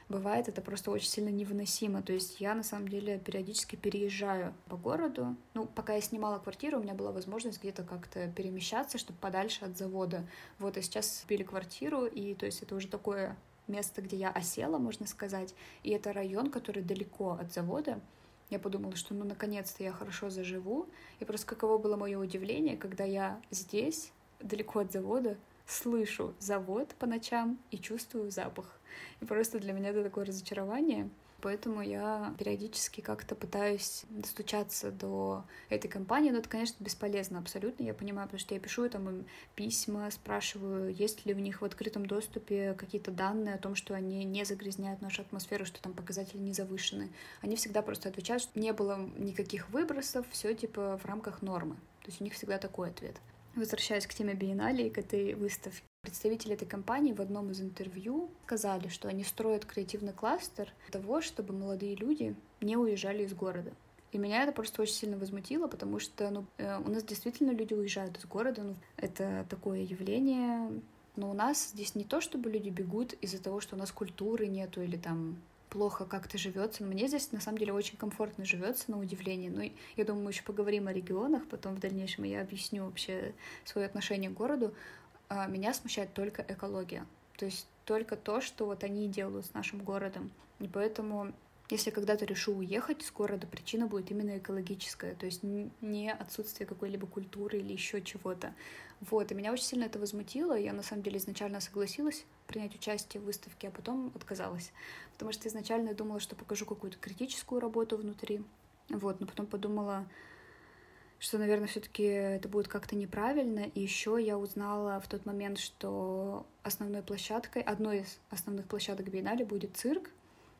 бывает это просто очень сильно невыносимо. То есть я, на самом деле, периодически переезжаю по городу. Ну, пока я снимала квартиру, у меня была возможность где-то как-то перемещаться, чтобы подальше от завода. Вот, и сейчас купили квартиру, и то есть это уже такое место, где я осела, можно сказать. И это район, который далеко от завода я подумала, что ну наконец-то я хорошо заживу. И просто каково было мое удивление, когда я здесь, далеко от завода, слышу завод по ночам и чувствую запах. И просто для меня это такое разочарование. Поэтому я периодически как-то пытаюсь достучаться до этой компании, но это, конечно, бесполезно абсолютно, я понимаю, потому что я пишу там им письма, спрашиваю, есть ли у них в открытом доступе какие-то данные о том, что они не загрязняют нашу атмосферу, что там показатели не завышены. Они всегда просто отвечают, что не было никаких выбросов, все типа в рамках нормы. То есть у них всегда такой ответ. Возвращаясь к теме биеннале и к этой выставке, Представители этой компании в одном из интервью сказали, что они строят креативный кластер для того, чтобы молодые люди не уезжали из города. И меня это просто очень сильно возмутило, потому что ну, э, у нас действительно люди уезжают из города. Ну, это такое явление. Но у нас здесь не то, чтобы люди бегут из-за того, что у нас культуры нету или там плохо как-то живется. Но мне здесь на самом деле очень комфортно живется, на удивление. Ну, я думаю, мы еще поговорим о регионах, потом в дальнейшем я объясню вообще свое отношение к городу. А, меня смущает только экология. То есть только то, что вот они делают с нашим городом. И поэтому, если когда-то решу уехать из города, причина будет именно экологическая, то есть не отсутствие какой-либо культуры или еще чего-то. Вот, и меня очень сильно это возмутило. Я на самом деле изначально согласилась принять участие в выставке, а потом отказалась. Потому что изначально я думала, что покажу какую-то критическую работу внутри. Вот, но потом подумала, что, наверное, все-таки это будет как-то неправильно. И еще я узнала в тот момент, что основной площадкой, одной из основных площадок Биеннале будет цирк.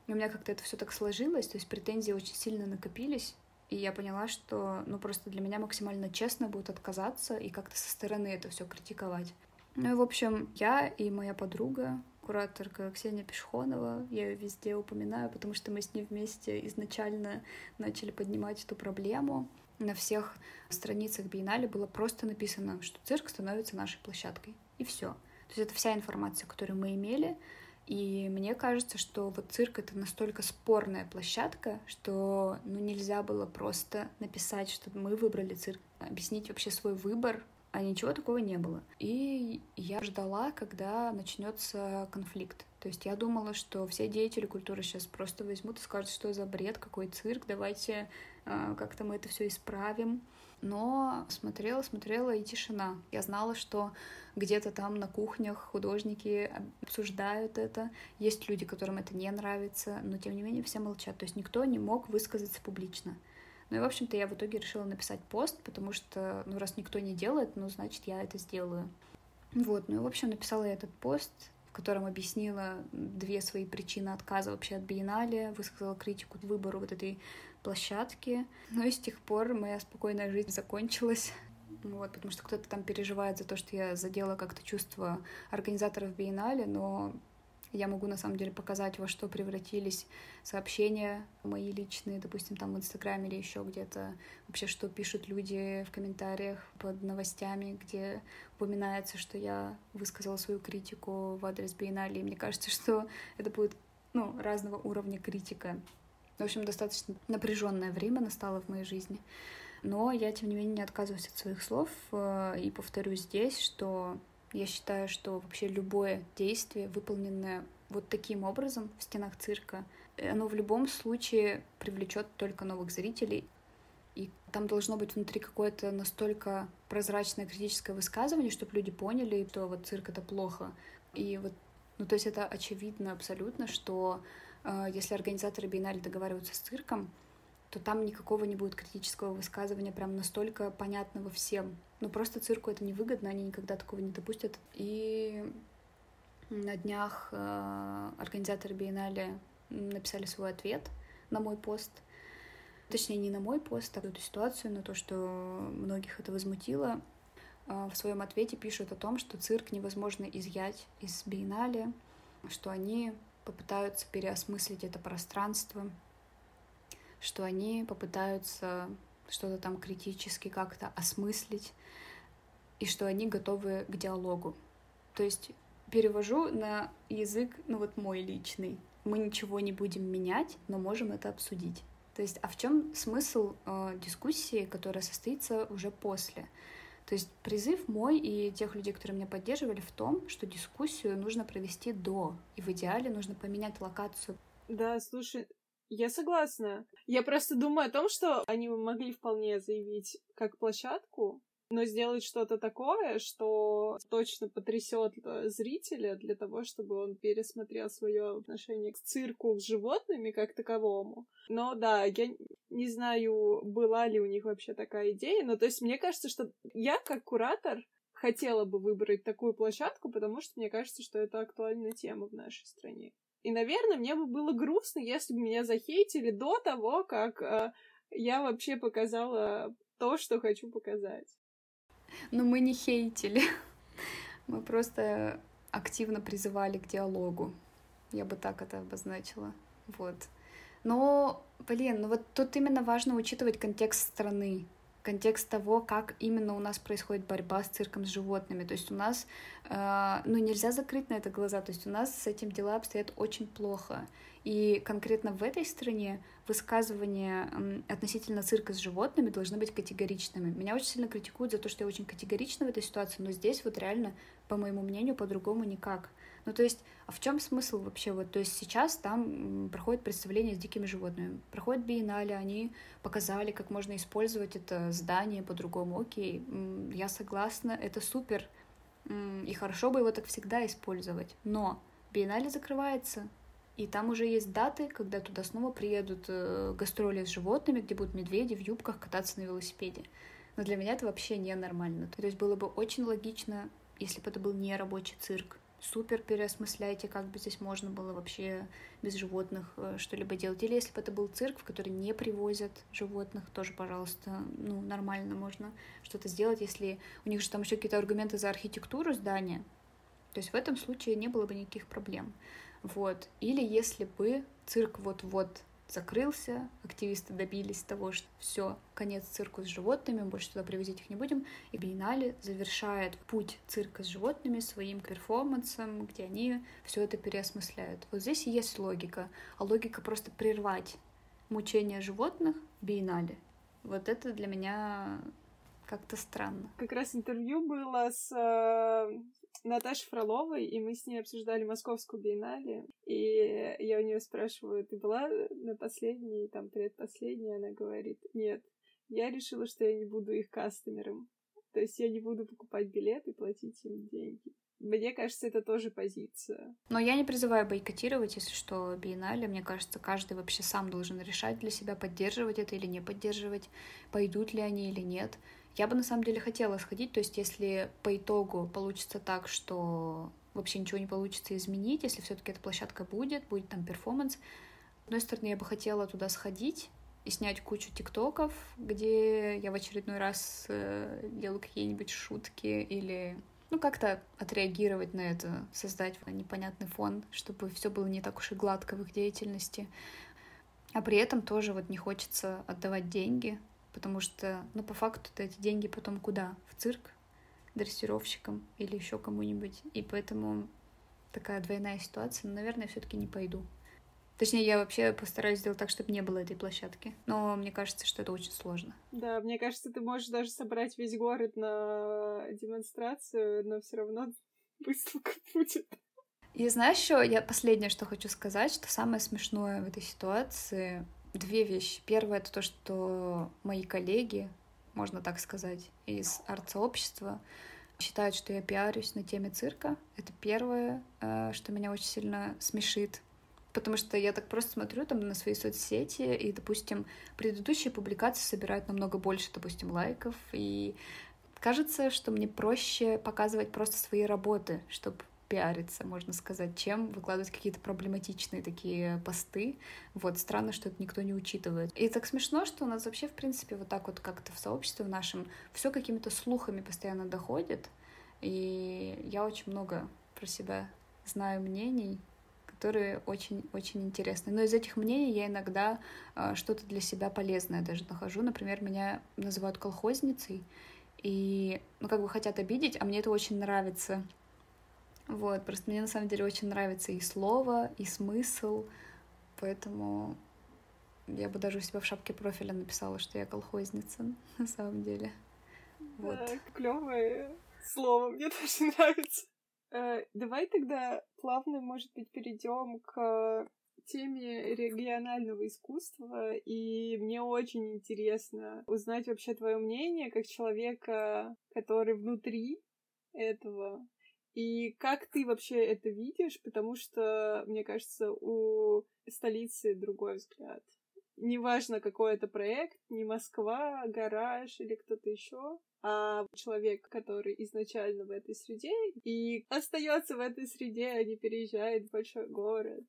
И у меня как-то это все так сложилось, то есть претензии очень сильно накопились. И я поняла, что ну просто для меня максимально честно будет отказаться и как-то со стороны это все критиковать. Ну и, в общем, я и моя подруга, кураторка Ксения Пешхонова, я ее везде упоминаю, потому что мы с ней вместе изначально начали поднимать эту проблему на всех страницах Биеннале было просто написано, что цирк становится нашей площадкой. И все. То есть это вся информация, которую мы имели. И мне кажется, что вот цирк — это настолько спорная площадка, что ну, нельзя было просто написать, что мы выбрали цирк, объяснить вообще свой выбор, а ничего такого не было. И я ждала, когда начнется конфликт. То есть я думала, что все деятели культуры сейчас просто возьмут и скажут, что за бред, какой цирк, давайте а, как-то мы это все исправим. Но смотрела, смотрела и тишина. Я знала, что где-то там на кухнях художники обсуждают это. Есть люди, которым это не нравится, но тем не менее все молчат. То есть никто не мог высказаться публично. Ну и, в общем-то, я в итоге решила написать пост, потому что, ну, раз никто не делает, ну, значит, я это сделаю. Вот, ну и, в общем, написала я этот пост, в котором объяснила две свои причины отказа вообще от биеннале, высказала критику выбору вот этой площадки. Но и с тех пор моя спокойная жизнь закончилась. Вот, потому что кто-то там переживает за то, что я задела как-то чувство организаторов биеннале, но я могу на самом деле показать, во что превратились сообщения мои личные, допустим, там в Инстаграме или еще где-то, вообще, что пишут люди в комментариях под новостями, где упоминается, что я высказала свою критику в адрес биеннале, и мне кажется, что это будет ну, разного уровня критика. В общем, достаточно напряженное время настало в моей жизни. Но я, тем не менее, не отказываюсь от своих слов э, и повторю здесь, что я считаю, что вообще любое действие, выполненное вот таким образом в стенах цирка, оно в любом случае привлечет только новых зрителей. и там должно быть внутри какое-то настолько прозрачное критическое высказывание, чтобы люди поняли, что вот цирк — это плохо. И вот, ну, то есть это очевидно абсолютно, что если организаторы биеннале договариваются с цирком, то там никакого не будет критического высказывания, прям настолько понятного всем. Ну, просто цирку это невыгодно, они никогда такого не допустят. И на днях э, организаторы биеннале написали свой ответ на мой пост. Точнее, не на мой пост, а эту ситуацию, но то, что многих это возмутило. Э, в своем ответе пишут о том, что цирк невозможно изъять из биеннале, что они попытаются переосмыслить это пространство, что они попытаются что-то там критически как-то осмыслить, и что они готовы к диалогу. То есть перевожу на язык, ну вот мой личный. Мы ничего не будем менять, но можем это обсудить. То есть, а в чем смысл э, дискуссии, которая состоится уже после? То есть призыв мой и тех людей, которые меня поддерживали, в том, что дискуссию нужно провести до, и в идеале нужно поменять локацию. Да, слушай, я согласна. Я просто думаю о том, что они могли вполне заявить как площадку, но сделать что-то такое, что точно потрясет э, зрителя для того, чтобы он пересмотрел свое отношение к цирку с животными как таковому. Но да, я не знаю, была ли у них вообще такая идея, но то есть мне кажется, что я как куратор хотела бы выбрать такую площадку, потому что мне кажется, что это актуальная тема в нашей стране. И, наверное, мне бы было грустно, если бы меня захейтили до того, как э, я вообще показала то, что хочу показать. Но мы не хейтили. [laughs] Мы просто активно призывали к диалогу. Я бы так это обозначила. Вот. Но, блин, ну вот тут именно важно учитывать контекст страны контекст того, как именно у нас происходит борьба с цирком с животными. То есть у нас, э, ну, нельзя закрыть на это глаза, то есть у нас с этим дела обстоят очень плохо. И конкретно в этой стране высказывания относительно цирка с животными должны быть категоричными. Меня очень сильно критикуют за то, что я очень категорична в этой ситуации, но здесь вот реально, по моему мнению, по-другому никак. Ну, то есть, а в чем смысл вообще? Вот, то есть сейчас там проходит представление с дикими животными. Проходит биеннале, они показали, как можно использовать это здание по-другому. Окей, я согласна, это супер, и хорошо бы его так всегда использовать. Но биеннале закрывается, и там уже есть даты, когда туда снова приедут э, гастроли с животными, где будут медведи в юбках кататься на велосипеде. Но для меня это вообще ненормально. То есть было бы очень логично, если бы это был не рабочий цирк, супер переосмысляйте, как бы здесь можно было вообще без животных э, что-либо делать. Или если бы это был цирк, в который не привозят животных, тоже, пожалуйста, ну, нормально можно что-то сделать, если у них же там еще какие-то аргументы за архитектуру здания. То есть в этом случае не было бы никаких проблем. Вот. Или если бы цирк вот-вот закрылся, активисты добились того, что все, конец цирку с животными, больше туда привозить их не будем, и Биеннале завершает путь цирка с животными своим перформансом, где они все это переосмысляют. Вот здесь и есть логика, а логика просто прервать мучения животных Биеннале. Вот это для меня как-то странно. Как раз интервью было с Наташей Фроловой, и мы с ней обсуждали Московскую биеннале, и я у нее спрашиваю, ты была на последней, там, предпоследней? Она говорит, нет, я решила, что я не буду их кастомером. То есть я не буду покупать билеты и платить им деньги. Мне кажется, это тоже позиция. Но я не призываю бойкотировать, если что, биеннале. Мне кажется, каждый вообще сам должен решать для себя, поддерживать это или не поддерживать, пойдут ли они или нет. Я бы на самом деле хотела сходить, то есть если по итогу получится так, что вообще ничего не получится изменить, если все-таки эта площадка будет, будет там перформанс. С одной стороны, я бы хотела туда сходить и снять кучу тиктоков, где я в очередной раз э, делаю какие-нибудь шутки или ну, как-то отреагировать на это, создать непонятный фон, чтобы все было не так уж и гладко в их деятельности. А при этом тоже вот не хочется отдавать деньги потому что, ну, по факту эти деньги потом куда? В цирк, дрессировщикам или еще кому-нибудь. И поэтому такая двойная ситуация, но, наверное, все-таки не пойду. Точнее, я вообще постараюсь сделать так, чтобы не было этой площадки. Но мне кажется, что это очень сложно. Да, мне кажется, ты можешь даже собрать весь город на демонстрацию, но все равно [laughs] выставка будет. И знаешь, что я последнее, что хочу сказать, что самое смешное в этой ситуации, две вещи. Первое — это то, что мои коллеги, можно так сказать, из арт-сообщества считают, что я пиарюсь на теме цирка. Это первое, э, что меня очень сильно смешит. Потому что я так просто смотрю там на свои соцсети, и, допустим, предыдущие публикации собирают намного больше, допустим, лайков, и кажется, что мне проще показывать просто свои работы, чтобы пиариться, можно сказать, чем выкладывать какие-то проблематичные такие посты. Вот, странно, что это никто не учитывает. И так смешно, что у нас вообще, в принципе, вот так вот как-то в сообществе в нашем все какими-то слухами постоянно доходит. И я очень много про себя знаю мнений, которые очень-очень интересны. Но из этих мнений я иногда э, что-то для себя полезное даже нахожу. Например, меня называют колхозницей, и, ну, как бы хотят обидеть, а мне это очень нравится. Вот, просто мне на самом деле очень нравится и слово, и смысл, поэтому я бы даже у себя в шапке профиля написала, что я колхозница, [laughs] на самом деле. Вот. Да, клевое слово, мне [laughs] тоже нравится. Э, давай тогда плавно, может быть, перейдем к теме регионального искусства, и мне очень интересно узнать вообще твое мнение как человека, который внутри этого и как ты вообще это видишь? Потому что, мне кажется, у столицы другой взгляд. Неважно, какой это проект, не Москва, гараж или кто-то еще, а человек, который изначально в этой среде и остается в этой среде, а не переезжает в большой город.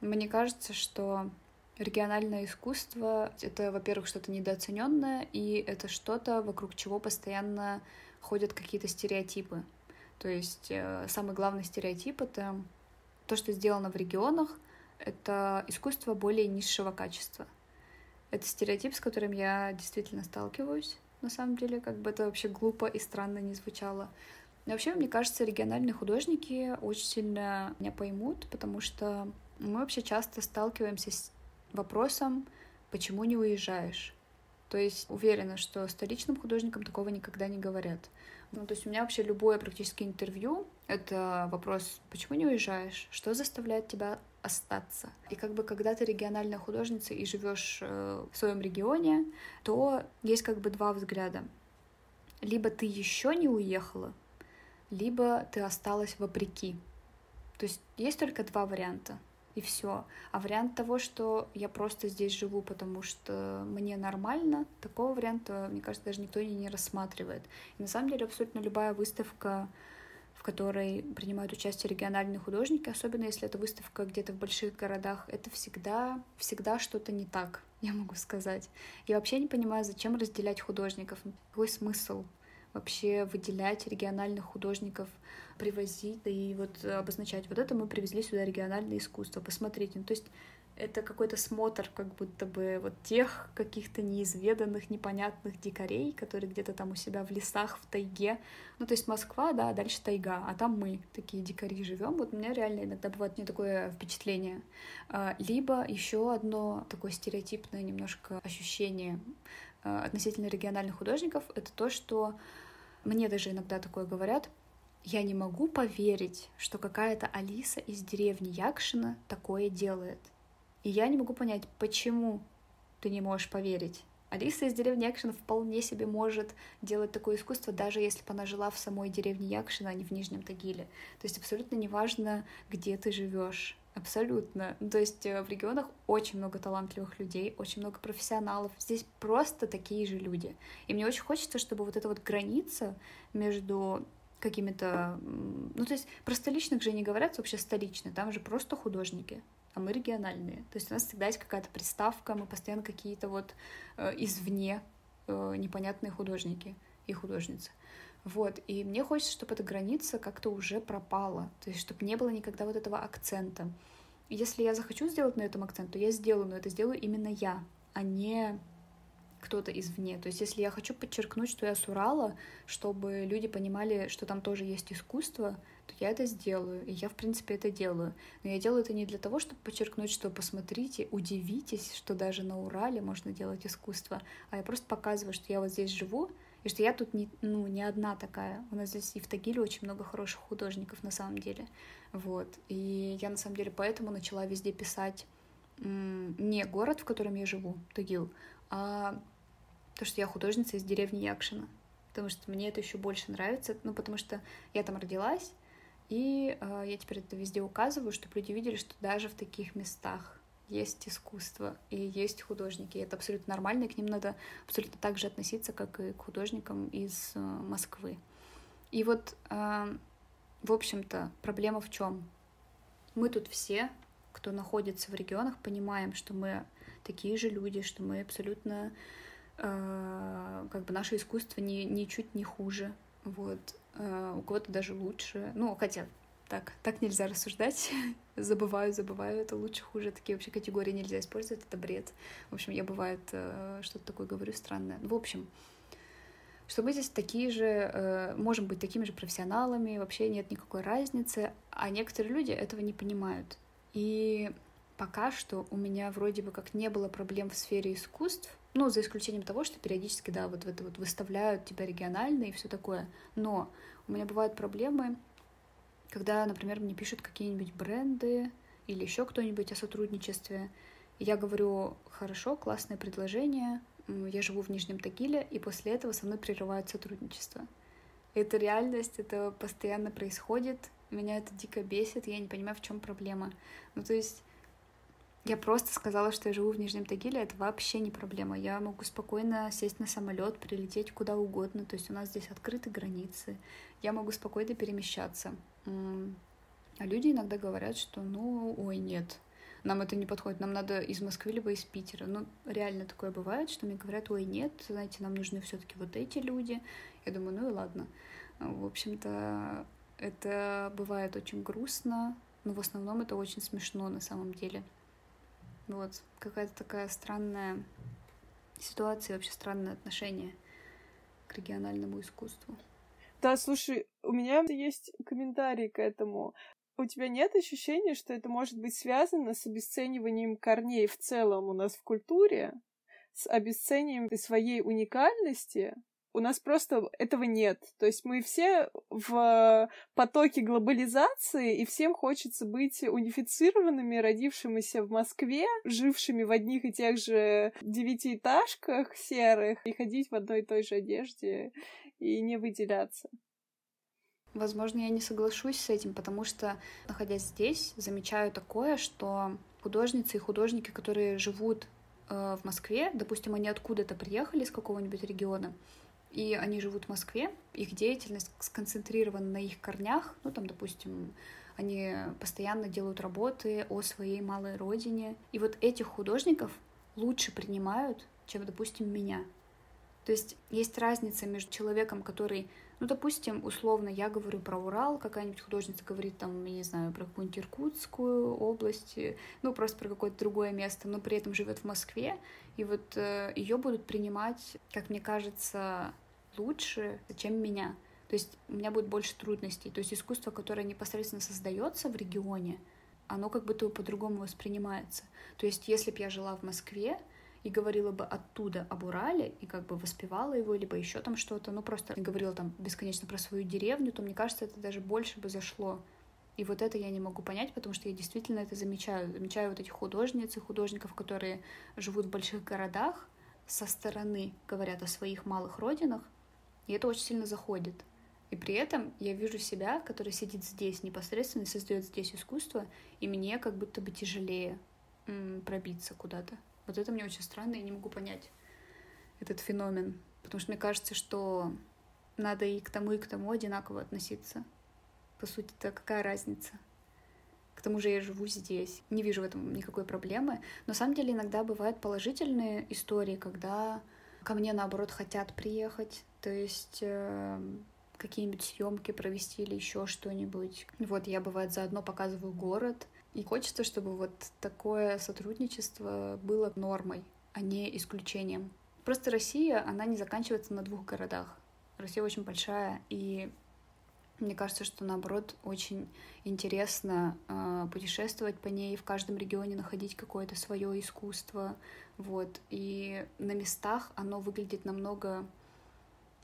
Мне кажется, что региональное искусство — это, во-первых, что-то недооцененное, и это что-то, вокруг чего постоянно ходят какие-то стереотипы. То есть э, самый главный стереотип — это то, что сделано в регионах, это искусство более низшего качества. Это стереотип, с которым я действительно сталкиваюсь, на самом деле, как бы это вообще глупо и странно не звучало. Но вообще, мне кажется, региональные художники очень сильно меня поймут, потому что мы вообще часто сталкиваемся с вопросом, почему не уезжаешь? То есть уверена, что столичным художникам такого никогда не говорят. Ну, то есть у меня вообще любое практически интервью — это вопрос, почему не уезжаешь? Что заставляет тебя остаться? И как бы когда ты региональная художница и живешь э, в своем регионе, то есть как бы два взгляда. Либо ты еще не уехала, либо ты осталась вопреки. То есть есть только два варианта и все. А вариант того, что я просто здесь живу, потому что мне нормально, такого варианта, мне кажется, даже никто не рассматривает. И на самом деле абсолютно любая выставка, в которой принимают участие региональные художники, особенно если это выставка где-то в больших городах, это всегда, всегда что-то не так, [laughs] я могу сказать. Я вообще не понимаю, зачем разделять художников, какой смысл вообще выделять региональных художников, привозить и вот обозначать, вот это мы привезли сюда региональное искусство, посмотрите. Ну, то есть это какой-то смотр как будто бы вот тех каких-то неизведанных, непонятных дикарей, которые где-то там у себя в лесах, в тайге. Ну, то есть Москва, да, дальше тайга, а там мы, такие дикари, живем. Вот у меня реально иногда бывает не такое впечатление. А, либо еще одно такое стереотипное немножко ощущение а, относительно региональных художников, это то, что мне даже иногда такое говорят. Я не могу поверить, что какая-то Алиса из деревни Якшина такое делает. И я не могу понять, почему ты не можешь поверить. Алиса из деревни Якшина вполне себе может делать такое искусство, даже если бы она жила в самой деревне Якшина, а не в Нижнем Тагиле. То есть абсолютно неважно, где ты живешь. Абсолютно. Ну, то есть э, в регионах очень много талантливых людей, очень много профессионалов. Здесь просто такие же люди. И мне очень хочется, чтобы вот эта вот граница между какими-то... Ну, то есть про столичных же не говорят вообще столичные, там же просто художники, а мы региональные. То есть у нас всегда есть какая-то приставка, мы постоянно какие-то вот э, извне э, непонятные художники и художницы. Вот, и мне хочется, чтобы эта граница как-то уже пропала, то есть чтобы не было никогда вот этого акцента. если я захочу сделать на этом акцент, то я сделаю, но это сделаю именно я, а не кто-то извне. То есть если я хочу подчеркнуть, что я с Урала, чтобы люди понимали, что там тоже есть искусство, то я это сделаю. И я, в принципе, это делаю. Но я делаю это не для того, чтобы подчеркнуть, что посмотрите, удивитесь, что даже на Урале можно делать искусство, а я просто показываю, что я вот здесь живу, и что я тут не, ну, не одна такая. У нас здесь и в Тагиле очень много хороших художников на самом деле. Вот. И я на самом деле поэтому начала везде писать не город, в котором я живу, Тагил, а то, что я художница из деревни Якшина. Потому что мне это еще больше нравится, ну, потому что я там родилась, и э, я теперь это везде указываю, чтобы люди видели, что даже в таких местах есть искусство и есть художники. И это абсолютно нормально, и к ним надо абсолютно так же относиться, как и к художникам из э, Москвы. И вот, э, в общем-то, проблема в чем? Мы тут все, кто находится в регионах, понимаем, что мы такие же люди, что мы абсолютно как бы наше искусство ни, ничуть не хуже. Вот. Э, у кого-то даже лучше. Ну, хотя так, так нельзя рассуждать. [laughs] забываю, забываю, это лучше, хуже. Такие вообще категории нельзя использовать, это бред. В общем, я бывает э, что-то такое говорю странное. В общем, что мы здесь такие же, э, можем быть такими же профессионалами, вообще нет никакой разницы, а некоторые люди этого не понимают. И пока что у меня вроде бы как не было проблем в сфере искусств, ну, за исключением того, что периодически, да, вот это вот выставляют тебя регионально и все такое. Но у меня бывают проблемы, когда, например, мне пишут какие-нибудь бренды или еще кто-нибудь о сотрудничестве. Я говорю, хорошо, классное предложение, я живу в Нижнем Тагиле, и после этого со мной прерывают сотрудничество. Это реальность, это постоянно происходит, меня это дико бесит, я не понимаю, в чем проблема. Ну, то есть я просто сказала, что я живу в Нижнем Тагиле, это вообще не проблема. Я могу спокойно сесть на самолет, прилететь куда угодно. То есть у нас здесь открыты границы. Я могу спокойно перемещаться. А люди иногда говорят, что ну, ой, нет, нам это не подходит, нам надо из Москвы либо из Питера. Ну, реально такое бывает, что мне говорят, ой, нет, знаете, нам нужны все-таки вот эти люди. Я думаю, ну и ладно. В общем-то, это бывает очень грустно, но в основном это очень смешно на самом деле. Вот, какая-то такая странная ситуация, вообще странное отношение к региональному искусству. Да, слушай, у меня есть комментарий к этому. У тебя нет ощущения, что это может быть связано с обесцениванием корней в целом у нас в культуре, с обесцениванием своей уникальности, у нас просто этого нет. То есть мы все в потоке глобализации, и всем хочется быть унифицированными, родившимися в Москве, жившими в одних и тех же девятиэтажках серых, и ходить в одной и той же одежде и не выделяться. Возможно, я не соглашусь с этим, потому что, находясь здесь, замечаю такое, что художницы и художники, которые живут э, в Москве, допустим, они откуда-то приехали, из какого-нибудь региона, и они живут в Москве, их деятельность сконцентрирована на их корнях, ну, там, допустим, они постоянно делают работы о своей малой родине, и вот этих художников лучше принимают, чем, допустим, меня. То есть есть разница между человеком, который, ну, допустим, условно, я говорю про Урал, какая-нибудь художница говорит там, я не знаю, про какую-нибудь Иркутскую область, ну, просто про какое-то другое место, но при этом живет в Москве, и вот э, ее будут принимать, как мне кажется, лучше, чем меня. То есть у меня будет больше трудностей. То есть искусство, которое непосредственно создается в регионе, оно как будто по-другому воспринимается. То есть если бы я жила в Москве и говорила бы оттуда об Урале и как бы воспевала его, либо еще там что-то, ну просто говорила там бесконечно про свою деревню, то мне кажется, это даже больше бы зашло. И вот это я не могу понять, потому что я действительно это замечаю. Замечаю вот этих художниц и художников, которые живут в больших городах, со стороны говорят о своих малых родинах, и это очень сильно заходит. И при этом я вижу себя, который сидит здесь непосредственно и создает здесь искусство, и мне как будто бы тяжелее пробиться куда-то. Вот это мне очень странно, я не могу понять этот феномен. Потому что мне кажется, что надо и к тому, и к тому одинаково относиться. По сути-то какая разница? К тому же я живу здесь. Не вижу в этом никакой проблемы. Но на самом деле иногда бывают положительные истории, когда ко мне, наоборот, хотят приехать, то есть э, какие-нибудь съемки провести или еще что-нибудь. Вот я, бывает, заодно показываю город, и хочется, чтобы вот такое сотрудничество было нормой, а не исключением. Просто Россия, она не заканчивается на двух городах. Россия очень большая, и мне кажется, что наоборот очень интересно э, путешествовать по ней, в каждом регионе находить какое-то свое искусство, вот. И на местах оно выглядит намного,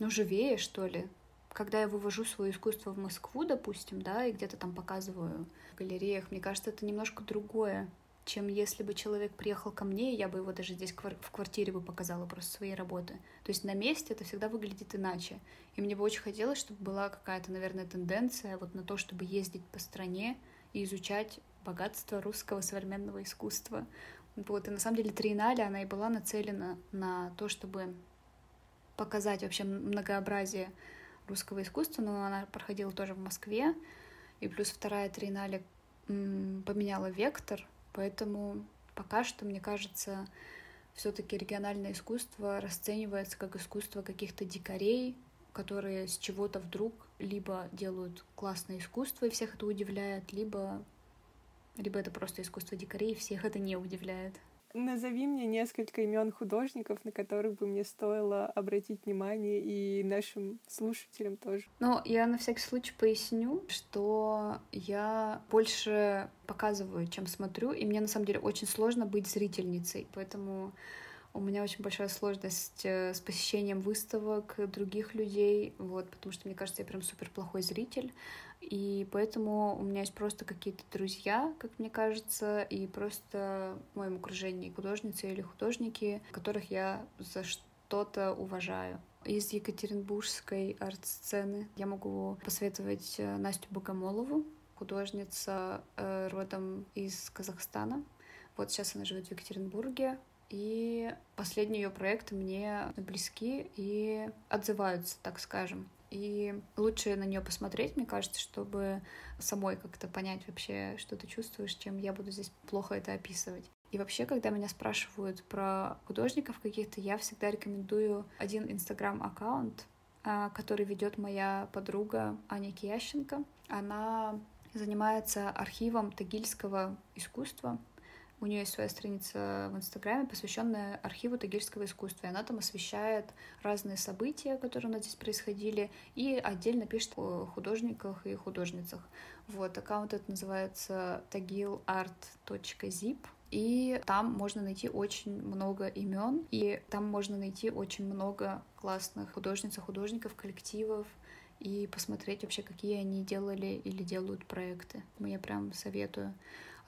ну, живее, что ли. Когда я вывожу свое искусство в Москву, допустим, да, и где-то там показываю в галереях, мне кажется, это немножко другое. чем если бы человек приехал ко мне, я бы его даже здесь в квартире бы показала просто свои работы. То есть на месте это всегда выглядит иначе. И мне бы очень хотелось, чтобы была какая-то, наверное, тенденция вот на то, чтобы ездить по стране и изучать богатство русского современного искусства. Вот, и на самом деле Триеннале, она и была нацелена на то, чтобы показать вообще многообразие русского искусства, но она проходила тоже в Москве, и плюс вторая Триеннале поменяла вектор, поэтому пока что, мне кажется, все-таки региональное искусство расценивается как искусство каких-то дикарей, которые с чего-то вдруг либо делают классное искусство, и всех это удивляет, либо либо это просто искусство дикарей, и всех это не удивляет. Назови мне несколько имен художников, на которых бы мне стоило обратить внимание и нашим слушателям тоже. Ну, я на всякий случай поясню, что я больше показываю, чем смотрю, и мне на самом деле очень сложно быть зрительницей, поэтому у меня очень большая сложность э, с посещением выставок других людей, вот, потому что мне кажется, я прям супер плохой зритель, и поэтому у меня есть просто какие-то друзья, как мне кажется, и просто в моем окружении художницы или художники, которых я за что-то уважаю. Из Екатеринбургской арт-сцены я могу посоветовать э, Настю Богомолову, художница э, родом из Казахстана. Вот сейчас она живет в Екатеринбурге, и последние ее проекты мне близки и отзываются, так скажем. И лучше на нее посмотреть, мне кажется, чтобы самой как-то понять вообще, что ты чувствуешь, чем я буду здесь плохо это описывать. И вообще, когда меня спрашивают про художников каких-то, я всегда рекомендую один инстаграм-аккаунт, а, который ведет моя подруга Аня Киященко. Она занимается архивом тагильского искусства, у нее есть своя страница в Инстаграме, посвященная архиву тагильского искусства. И она там освещает разные события, которые у нас здесь происходили, и отдельно пишет о художниках и художницах. Вот, аккаунт это называется tagilart.zip. И там можно найти очень много имен, и там можно найти очень много классных художниц художников, коллективов, и посмотреть вообще, какие они делали или делают проекты. Я прям советую.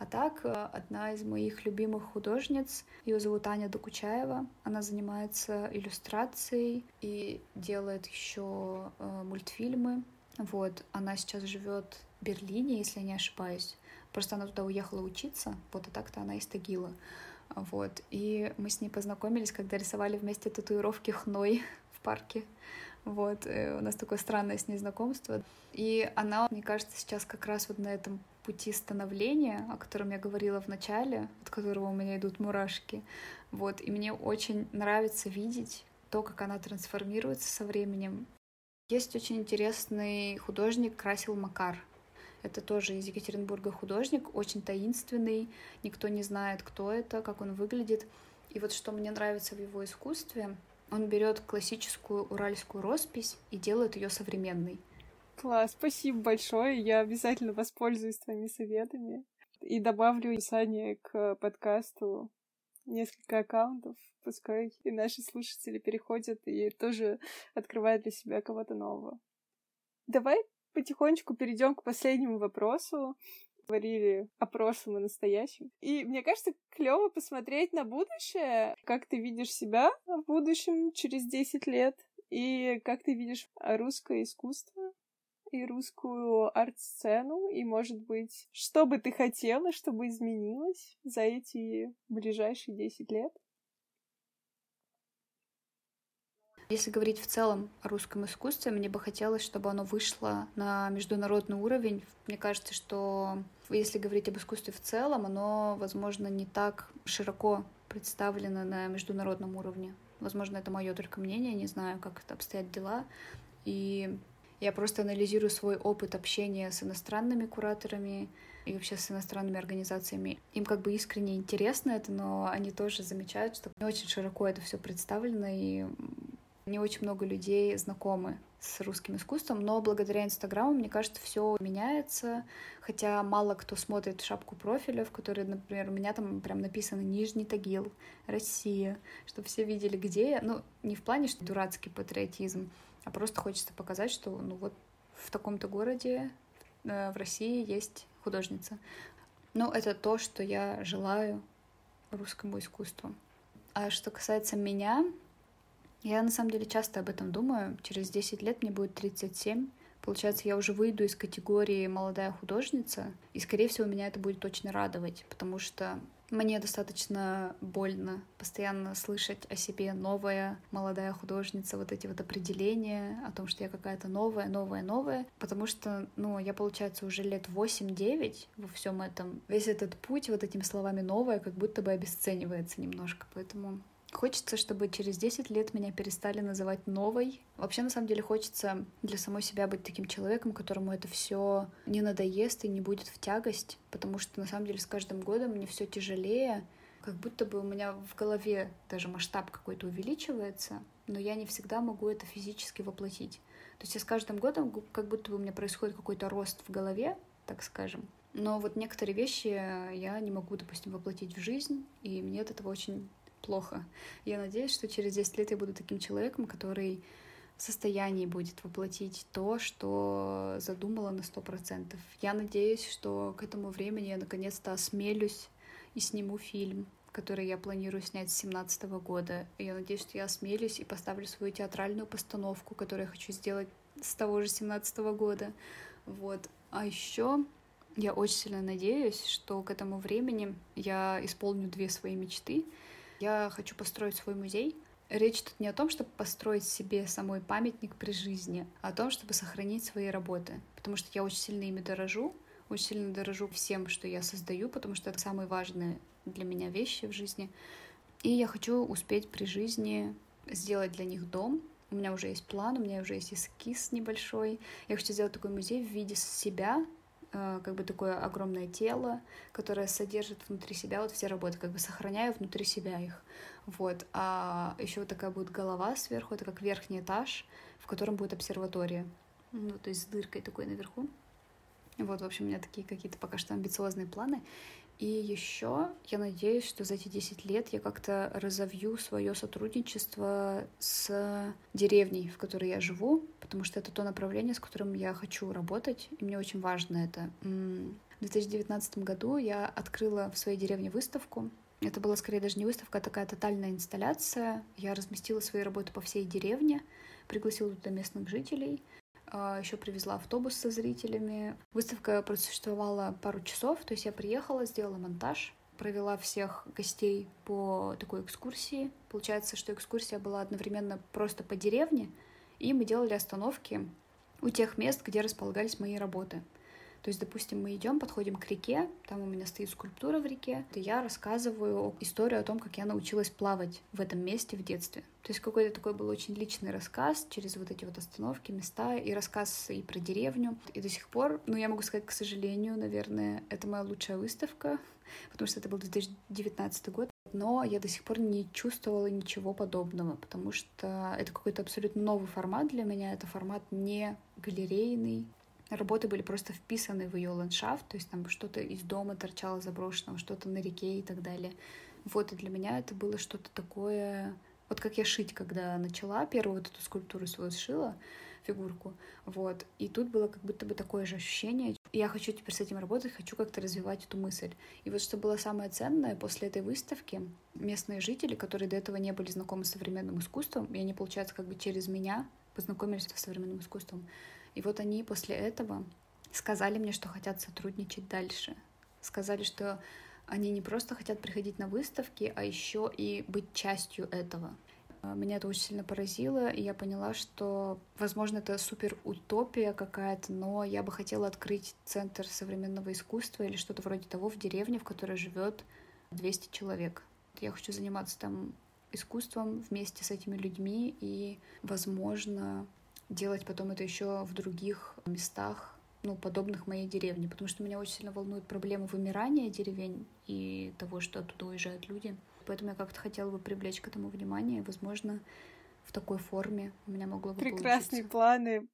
А так, э, одна из моих любимых художниц, ее зовут Аня Докучаева, она занимается иллюстрацией и делает еще э, мультфильмы. Вот, она сейчас живет в Берлине, если я не ошибаюсь. Просто она туда уехала учиться, вот, и так-то она из Тагила. Вот, и мы с ней познакомились, когда рисовали вместе татуировки хной в парке. Вот, э, у нас такое странное с ней знакомство. И она, мне кажется, сейчас как раз вот на этом пути становления, о котором я говорила в начале, от которого у меня идут мурашки. Вот, и мне очень нравится видеть то, как она трансформируется со временем. Есть очень интересный художник Красил Макар. Это тоже из Екатеринбурга художник, очень таинственный, никто не знает, кто это, как он выглядит. И вот что мне нравится в его искусстве, он берет классическую уральскую роспись и делает ее современной. Класс, спасибо большое. Я обязательно воспользуюсь твоими советами и добавлю описание к подкасту несколько аккаунтов. Пускай и наши слушатели переходят и тоже открывают для себя кого-то нового. Давай потихонечку перейдем к последнему вопросу. Говорили о прошлом и настоящем. И мне кажется, клево посмотреть на будущее, как ты видишь себя в будущем через 10 лет, и как ты видишь русское искусство и русскую арт-сцену, и, может быть, что бы ты хотела, чтобы изменилось за эти ближайшие 10 лет? Если говорить в целом о русском искусстве, мне бы хотелось, чтобы оно вышло на международный уровень. Мне кажется, что если говорить об искусстве в целом, оно, возможно, не так широко представлено на международном уровне. Возможно, это мое только мнение, не знаю, как это обстоят дела. И я просто анализирую свой опыт общения с иностранными кураторами и вообще с иностранными организациями. Им как бы искренне интересно это, но они тоже замечают, что не очень широко это все представлено, и не очень много людей знакомы с русским искусством, но благодаря Инстаграму, мне кажется, все меняется, хотя мало кто смотрит шапку профиля, в которой, например, у меня там прям написано «Нижний Тагил», «Россия», чтобы все видели, где я, ну, не в плане, что дурацкий патриотизм, а просто хочется показать, что ну вот в таком-то городе э, в России есть художница. Ну, это то, что я желаю русскому искусству. А что касается меня, я на самом деле часто об этом думаю. Через 10 лет мне будет 37. Получается, я уже выйду из категории молодая художница, и, скорее всего, меня это будет точно радовать, потому что мне достаточно больно постоянно слышать о себе новая молодая художница, вот эти вот определения о том, что я какая-то новая, новая, новая, потому что, ну, я, получается, уже лет 8-9 во всем этом. Весь этот путь вот этими словами новая как будто бы обесценивается немножко, поэтому Хочется, чтобы через 10 лет меня перестали называть новой. Вообще, на самом деле, хочется для самой себя быть таким человеком, которому это все не надоест и не будет в тягость, потому что, на самом деле, с каждым годом мне все тяжелее, как будто бы у меня в голове даже масштаб какой-то увеличивается, но я не всегда могу это физически воплотить. То есть я с каждым годом как будто бы у меня происходит какой-то рост в голове, так скажем. Но вот некоторые вещи я не могу, допустим, воплотить в жизнь, и мне от этого очень плохо. Я надеюсь, что через 10 лет я буду таким человеком, который в состоянии будет воплотить то, что задумала на сто процентов. Я надеюсь, что к этому времени я наконец-то осмелюсь и сниму фильм, который я планирую снять с семнадцатого года. И я надеюсь, что я осмелюсь и поставлю свою театральную постановку, которую я хочу сделать с того же семнадцатого года. Вот. А еще я очень сильно надеюсь, что к этому времени я исполню две свои мечты — я хочу построить свой музей. Речь тут не о том, чтобы построить себе самой памятник при жизни, а о том, чтобы сохранить свои работы. Потому что я очень сильно ими дорожу, очень сильно дорожу всем, что я создаю, потому что это самые важные для меня вещи в жизни. И я хочу успеть при жизни сделать для них дом. У меня уже есть план, у меня уже есть эскиз небольшой. Я хочу сделать такой музей в виде себя, как бы такое огромное тело, которое содержит внутри себя вот все работы, как бы сохраняя внутри себя их. Вот. А еще вот такая будет голова сверху, это как верхний этаж, в котором будет обсерватория. Ну, то есть с дыркой такой наверху. Вот, в общем, у меня такие какие-то пока что амбициозные планы. И еще я надеюсь, что за эти 10 лет я как-то разовью свое сотрудничество с деревней, в которой я живу, потому что это то направление, с которым я хочу работать, и мне очень важно это. В 2019 году я открыла в своей деревне выставку. Это была скорее даже не выставка, а такая тотальная инсталляция. Я разместила свои работы по всей деревне, пригласила туда местных жителей — еще привезла автобус со зрителями. Выставка просуществовала пару часов, то есть я приехала, сделала монтаж, провела всех гостей по такой экскурсии. Получается, что экскурсия была одновременно просто по деревне, и мы делали остановки у тех мест, где располагались мои работы. То есть, допустим, мы идем, подходим к реке, там у меня стоит скульптура в реке, и я рассказываю историю о том, как я научилась плавать в этом месте в детстве. То есть какой-то такой был очень личный рассказ через вот эти вот остановки, места, и рассказ и про деревню. И до сих пор, ну, я могу сказать, к сожалению, наверное, это моя лучшая выставка, [laughs] потому что это был 2019 год. Но я до сих пор не чувствовала ничего подобного, потому что это какой-то абсолютно новый формат для меня. Это формат не галерейный, Работы были просто вписаны в ее ландшафт, то есть там что-то из дома торчало заброшенного, что-то на реке и так далее. Вот, и для меня это было что-то такое... Вот как я шить, когда начала первую вот эту скульптуру свою сшила, фигурку, вот. И тут было как будто бы такое же ощущение. Я хочу теперь с этим работать, хочу как-то развивать эту мысль. И вот что было самое ценное после этой выставки, местные жители, которые до этого не были знакомы с современным искусством, и они, получается, как бы через меня познакомились с современным искусством, и вот они после этого сказали мне, что хотят сотрудничать дальше. Сказали, что они не просто хотят приходить на выставки, а еще и быть частью этого. Меня это очень сильно поразило, и я поняла, что, возможно, это супер утопия какая-то, но я бы хотела открыть центр современного искусства или что-то вроде того в деревне, в которой живет 200 человек. Я хочу заниматься там искусством вместе с этими людьми и, возможно, делать потом это еще в других местах, ну, подобных моей деревне, потому что меня очень сильно волнует проблема вымирания деревень и того, что оттуда уезжают люди. Поэтому я как-то хотела бы привлечь к этому внимание, возможно, в такой форме у меня могло бы Прекрасные получиться. планы.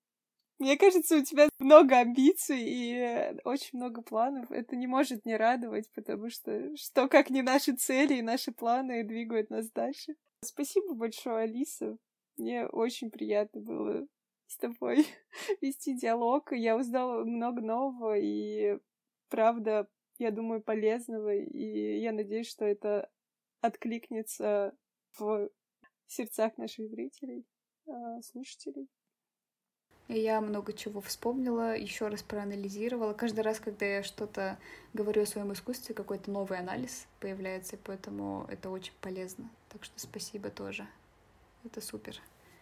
Мне кажется, у тебя много амбиций и очень много планов. Это не может не радовать, потому что что как не наши цели и наши планы двигают нас дальше. Спасибо большое, Алиса. Мне очень приятно было с тобой [laughs] вести диалог. Я узнала много нового, и правда, я думаю, полезного, и я надеюсь, что это откликнется в сердцах наших зрителей, э, слушателей. Я много чего вспомнила, еще раз проанализировала. Каждый раз, когда я что-то говорю о своем искусстве, какой-то новый анализ появляется, и поэтому это очень полезно. Так что спасибо тоже. Это супер.